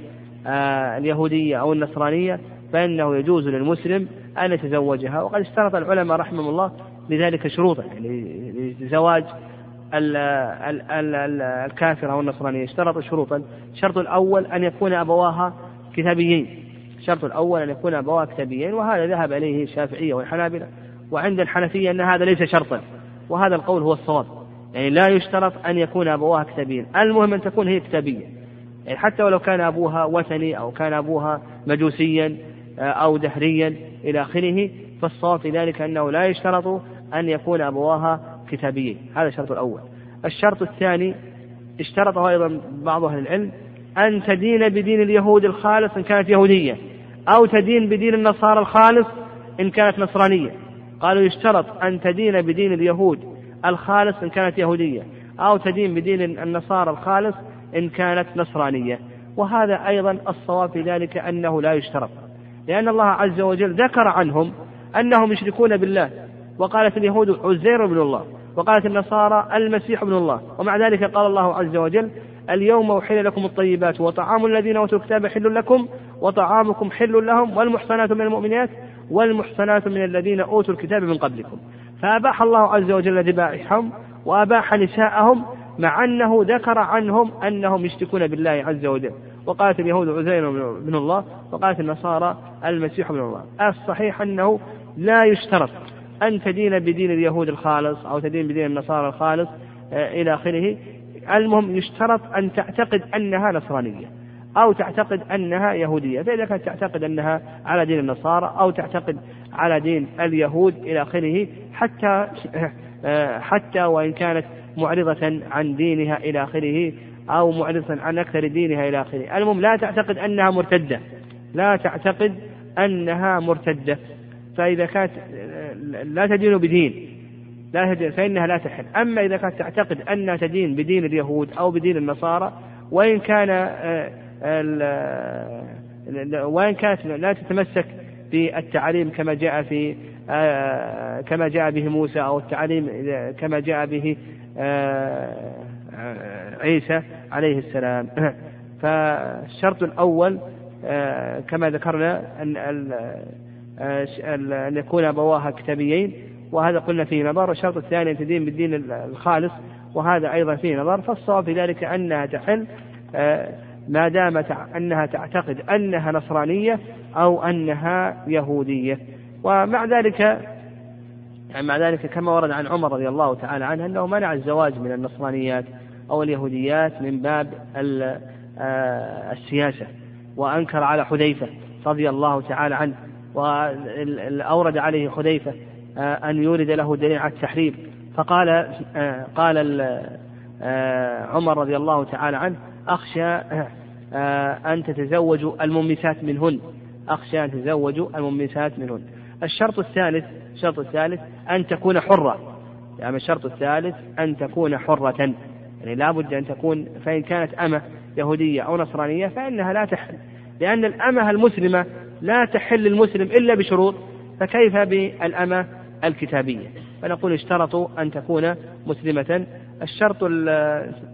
آه، اليهودية أو النصرانية فإنه يجوز للمسلم أن يتزوجها. وقد اشترط العلماء رحمهم الله لذلك شروطا يعني لزواج الكافرة أو النصرانية اشترط شروطا. الشرط الأول أن يكون أبواها كتابيين. الشرط الأول أن يكون أبواها كتابيين وهذا ذهب إليه الشافعية والحنابلة. وعند الحنفية أن هذا ليس شرطا وهذا القول هو الصواب. يعني لا يشترط أن يكون أبواها كتابيين المهم أن تكون هي كتابية. يعني حتى ولو كان أبوها وثني أو كان أبوها مجوسيا آه، أو دهريا إلى آخره فالصواب في ذلك أنه لا يشترط أن يكون أبواها كتابيين هذا الشرط الأول. الشرط الثاني اشترطه أيضا بعض أهل العلم أن تدين بدين اليهود الخالص إن كانت يهودية أو تدين بدين النصارى الخالص إن كانت نصرانية. قالوا يشترط أن تدين بدين اليهود الخالص إن كانت يهودية أو تدين بدين النصارى الخالص إن كانت نصرانية. وهذا أيضا الصواب في ذلك أنه لا يشترط لأن الله عز وجل ذكر عنهم أنهم يشركون بالله. وقالت اليهود عزير بن الله وقالت النصارى المسيح ابن الله. ومع ذلك قال الله عز وجل اليوم أحل لكم الطيبات وطعام الذين أوتوا الكتاب حل لكم وطعامكم حل لهم والمحصنات من المؤمنات. والمحصنات من الذين أوتوا الكتاب من قبلكم. فأباح الله عز وجل ذبائحهم وأباح نساءهم مع أنه ذكر عنهم أنهم يشركون بالله عز وجل. وقالت اليهود عزير بن الله وقالت النصارى المسيح بن الله. الصحيح أنه لا يشترط أن تدين بدين اليهود الخالص أو تدين بدين النصارى الخالص آه، إلى آخره. المهم يشترط أن تعتقد أنها نصرانية. أو تعتقد أنها يهودية. فإذا كانت تعتقد أنها على دين النصارى أو تعتقد على دين اليهود إلى آخره حتى آه، حتى وإن كانت معرضة عن دينها إلى آخره أو معرضة عن أكثر دينها إلى آخره. المهم لا تعتقد أنها مرتدة. لا تعتقد أنها مرتدة. فإذا كانت لا تدين بدين. لا تدين فإنها لا تحل. أما إذا كانت تعتقد أنها تدين بدين اليهود أو بدين النصارى وإن كان آه، وإن كانت لا تتمسك بالتعليم كما جاء في آه، كما جاء به موسى أو التعليم كما جاء به آه، عيسى عليه السلام. فالشرط الأول كما ذكرنا أن أن يكون أبواها كتابيين وهذا قلنا فيه نظر. الشرط الثاني أن تدين بالدين الخالص وهذا أيضا فيه نظر. فالصواب في ذلك أنها تحل آه، ما دامت أنها تعتقد أنها نصرانية أو أنها يهودية. ومع ذلك يعني مع ذلك كما ورد عن عمر رضي الله تعالى عنه أنه منع الزواج من النصرانيات أو اليهوديات من باب آه، السياسة. وأنكر على حذيفة رضي الله تعالى عنه وأورد عليه حذيفة آه، أن يورد له دليل على التحريم فقال آه، قال عمر رضي الله تعالى عنه أخشى أن تتزوجوا الممسات منهن. أخشى أن تتزوجوا الممسات منهن. الشرط الثالث الشرط الثالث أن تكون حرة. يعني الشرط الثالث أن تكون حرة. يعني لا بد أن تكون فإن كانت أمة يهودية أو نصرانية فإنها لا تحل. لأن الأمة المسلمة لا تحل المسلم إلا بشروط فكيف بالأمة الكتابية؟ فنقول اشترطوا أن تكون مسلمة الشرط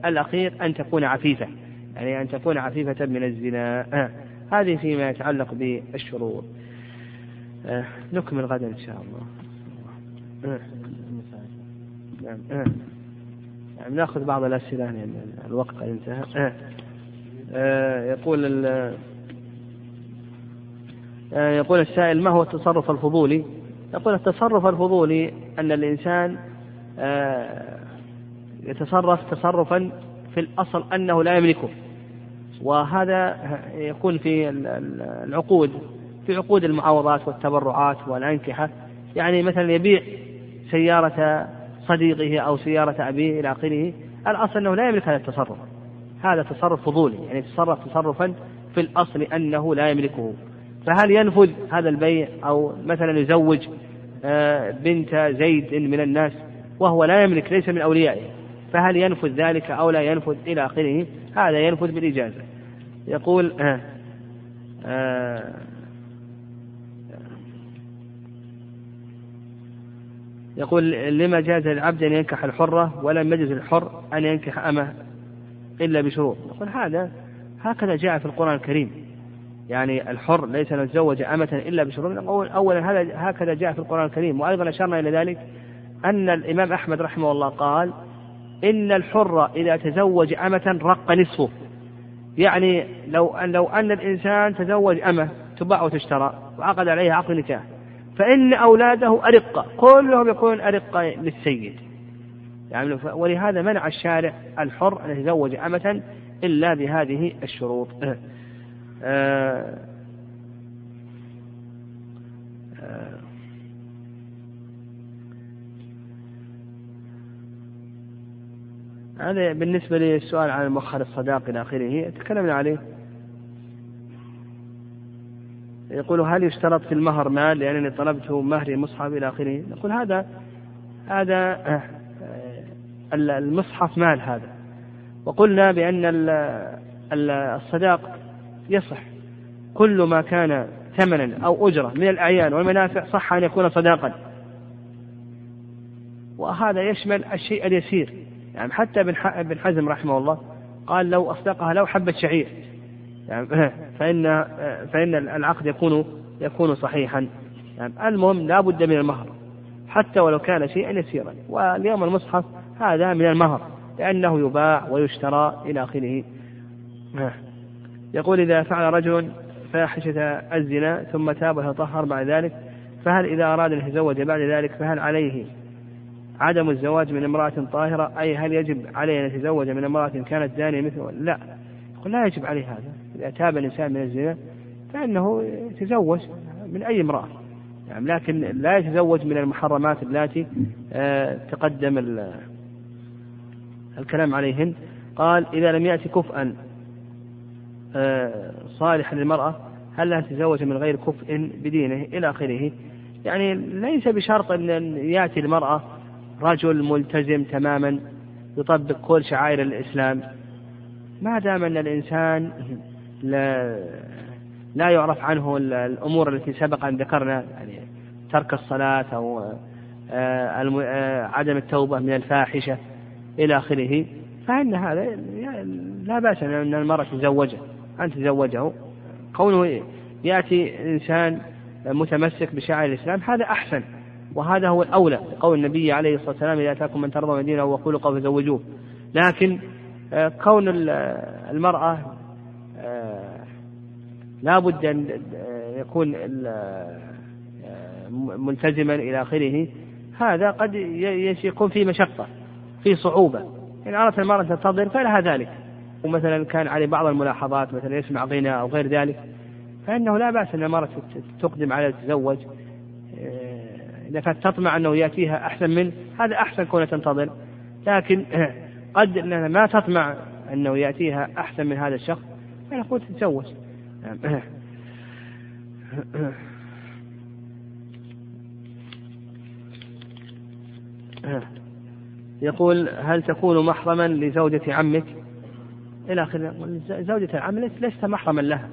الأخير أن تكون عفيفة يعني أن تكون عفيفة من الزنا آه. هذه فيما يتعلق بالشروط آه. نكمل غدا إن شاء الله آه. نعم. يعني نأخذ بعض الأسئلة لأن الوقت قد انتهى. يقول يقول السائل ما هو التصرف الفضولي؟ يقول التصرف الفضولي أن الإنسان آه، يتصرف تصرفا في الأصل أنه لا يملكه. وهذا يكون في العقود في عقود المعاوضات والتبرعات والأنكحة. يعني مثلا يبيع سيارة صديقه أو سيارة أبيه إلى آخره الأصل أنه لا يملك هذا التصرف. هذا تصرف فضولي يعني يتصرف تصرفا في الأصل أنه لا يملكه. فهل ينفذ هذا البيع أو مثلا يزوج بنت زيد من الناس وهو لا يملك ليس من أوليائه. فهل ينفذ ذلك أو لا ينفذ إلى آخره؟ هذا ينفذ بالإجازة. يقول آه آه يقول لما جاز للعبد أن ينكح الحرة ولم يجز للحر أن ينكح أمه إلا بشروط؟ يقول هذا هكذا جاء في القرآن الكريم. يعني الحر ليس أن يتزوج أمة إلا بشروط. نقول أولا هذا هكذا جاء في القرآن الكريم. وأيضا أشرنا إلى ذلك أن الإمام أحمد رحمه الله قال إن الحر إذا تزوج أمة رق نصفه. يعني لو أن لو أن الإنسان تزوج أمة تباع وتشترى وعقد عليها عقد نكاح فإن أولاده أرقة كلهم يكون أرقة للسيد. يعني ولهذا منع الشارع الحر أن يتزوج أمة إلا بهذه الشروط. آه، آه، هذا بالنسبة للسؤال عن مؤخر الصداق إلى آخره تكلمنا عليه. يقول هل يشترط في المهر مال؟ لأنني طلبته مهري مصحف إلى آخره. نقول هذا هذا آه، المصحف مال هذا. وقلنا بأن الصداق يصح. كل ما كان ثمنا أو أجرة من الأعيان والمنافع صح أن يكون صداقا. وهذا يشمل الشيء اليسير. يعني حتى ابن حزم رحمه الله قال لو أصدقها لو حبة شعير. يعني فإن فإن العقد يكون يكون صحيحا. يعني المهم لا بد من المهر. حتى ولو كان شيئا يسيرا. واليوم المصحف هذا من المهر. لأنه يباع ويشترى إلى آخره. يقول إذا فعل رجل فاحشة الزنا ثم تاب وتطهر بعد ذلك فهل إذا أراد أن يتزوج بعد ذلك فهل عليه عدم الزواج من امرأة طاهرة؟ أي هل يجب عليه أن يتزوج من امرأة كانت زانية مثله؟ لا. يقول لا يجب عليه هذا. إذا تاب الإنسان من الزنا فإنه يتزوج من أي امرأة. يعني لكن لا يتزوج من المحرمات التي آه، تقدم الكلام عليهن. قال إذا لم يأتي كفءا صالحا للمرأة هل لها تتزوج من غير كفء بدينه إلى آخره؟ يعني ليس بشرط أن يأتي المرأة رجل ملتزم تماما يطبق كل شعائر الإسلام. ما دام أن الإنسان لا, لا يعرف عنه الأمور التي سبق أن ذكرنا يعني ترك الصلاة أو آه، آه، عدم التوبة من الفاحشة إلى آخره فإن هذا لا بأس أن المرأة تزوجه أن تزوجه. كونه يأتي إنسان متمسك بشعائر الإسلام هذا أحسن وهذا هو الأولى قول النبي عليه الصلاة والسلام إذا أتاكم من ترضون دينه وخلقه فزوجوه لكن آه، كون المرأة آه، لا بد أن يكون آه، ملتزما إلى آخره هذا قد يكون فيه مشقة فيه صعوبة. إن أردت المرأة تنتظر فلها ذلك. ومثلا كان عليه بعض الملاحظات مثلا يسمع غنى أو غير ذلك فإنه لا بأس أن المرأة تقدم على التزوج. إذا كانت تطمع أنه يأتيها أحسن منه هذا أحسن كونها تنتظر. لكن قد أنها ما تطمع أنه يأتيها أحسن من هذا الشخص فنقول تتزوج. يقول هل تكون محرما لزوجة عمك إلى آخره زوجة العم لست محرما لها.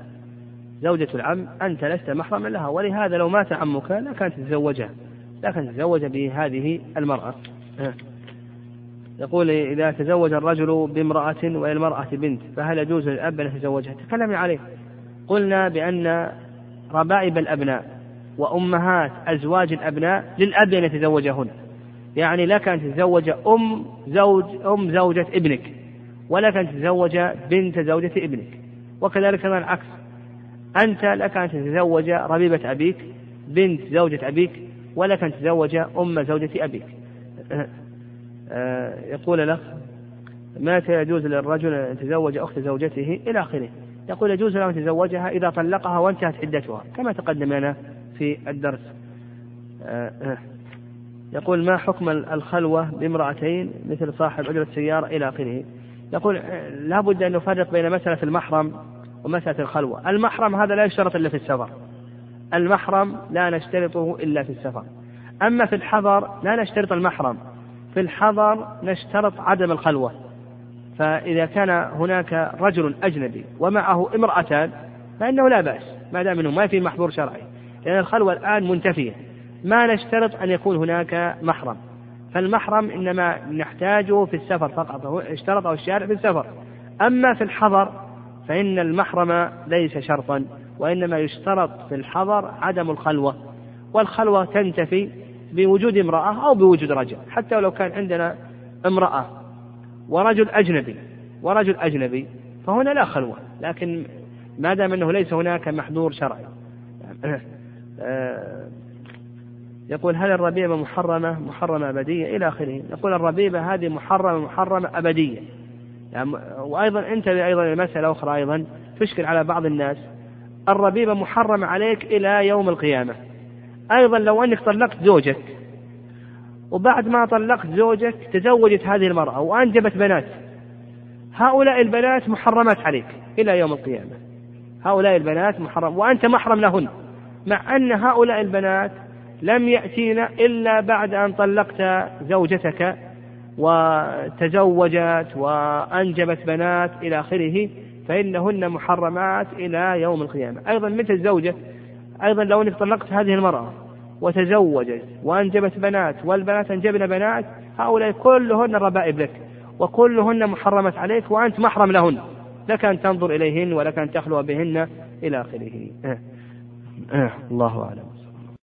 زوجة العم أنت لست محرما لها. ولهذا لو مات عمك لا كانت تتزوجها. لكن تزوج بهذه المرأة. يقول إذا تزوج الرجل بامرأة وللمرأة بنت فهل يجوز للأب أن يتزوجها؟ تكلمنا عليه. قلنا بأن ربائب الأبناء وأمهات أزواج الأبناء للأب أن يتزوجهن. يعني لك أن تتزوج أم زوج أم زوجة ابنك. ولك أن تتزوج بنت زوجة ابنك. وكذلك كمان العكس. أنت لك أن تتزوج ربيبة أبيك بنت زوجة أبيك ولك أن تتزوج أم زوجة أبيك. آه، يقول الأخ متى يجوز للرجل أن يتزوج أخت زوجته إلى آخره؟ يقول يجوز له أن يتزوجها إذا طلقها وانتهت عدتها كما تقدم لنا في الدرس. آه. يقول ما حكم الخلوة بامرأتين مثل صاحب أجرة سيارة إلى آخره؟ يقول لا بد أن نفرق بين مسألة المحرم ومسألة الخلوة. المحرم هذا لا يشترط إلا في السفر. المحرم لا نشترطه إلا في السفر. أما في الحضر لا نشترط المحرم. في الحضر نشترط عدم الخلوة. فإذا كان هناك رجل أجنبي ومعه امرأتان فإنه لا بأس ما دام أنه ما في محظور شرعي. لأن الخلوة الآن منتفية. ما نشترط أن يكون هناك محرم. فالمحرم إنما نحتاجه في السفر فقط اشترطه الشارع في السفر. أما في الحضر فإن المحرم ليس شرطا وإنما يشترط في الحضر عدم الخلوة. والخلوة تنتفي بوجود امرأة أو بوجود رجل حتى ولو كان عندنا امرأة ورجل أجنبي ورجل أجنبي فهنا لا خلوة لكن ما دام أنه ليس هناك محظور شرعي. آه، يقول هل الربيبة محرمة؟ محرمة أبدية إلى آخره. يقول الربيبة هذه محرمة محرمة أبدية. يعني وأيضا انتبه أيضا لمسألة أخرى أيضا تشكل على بعض الناس. الربيبة محرمة عليك إلى يوم القيامة. أيضا لو أنك طلقت زوجك وبعد ما طلقت زوجك تزوجت هذه المرأة وأنجبت بنات هؤلاء البنات محرمات عليك إلى يوم القيامة. هؤلاء البنات محرم وأنت محرم لهن مع أن هؤلاء البنات لم يأتينا إلا بعد أن طلقت زوجتك وتزوجت وأنجبت بنات إلى آخره فإنهن محرمات إلى يوم القيامة. أيضا مثل الزوجة؟ أيضا لو أنك طلقت هذه المرأة وتزوجت وأنجبت بنات والبنات أنجبن بنات هؤلاء كلهن ربائب لك وكلهن محرمات عليك وأنت محرم لهن. لك أن تنظر إليهن ولك أن تخلو بهن إلى آخره. أه. أه. الله أعلم.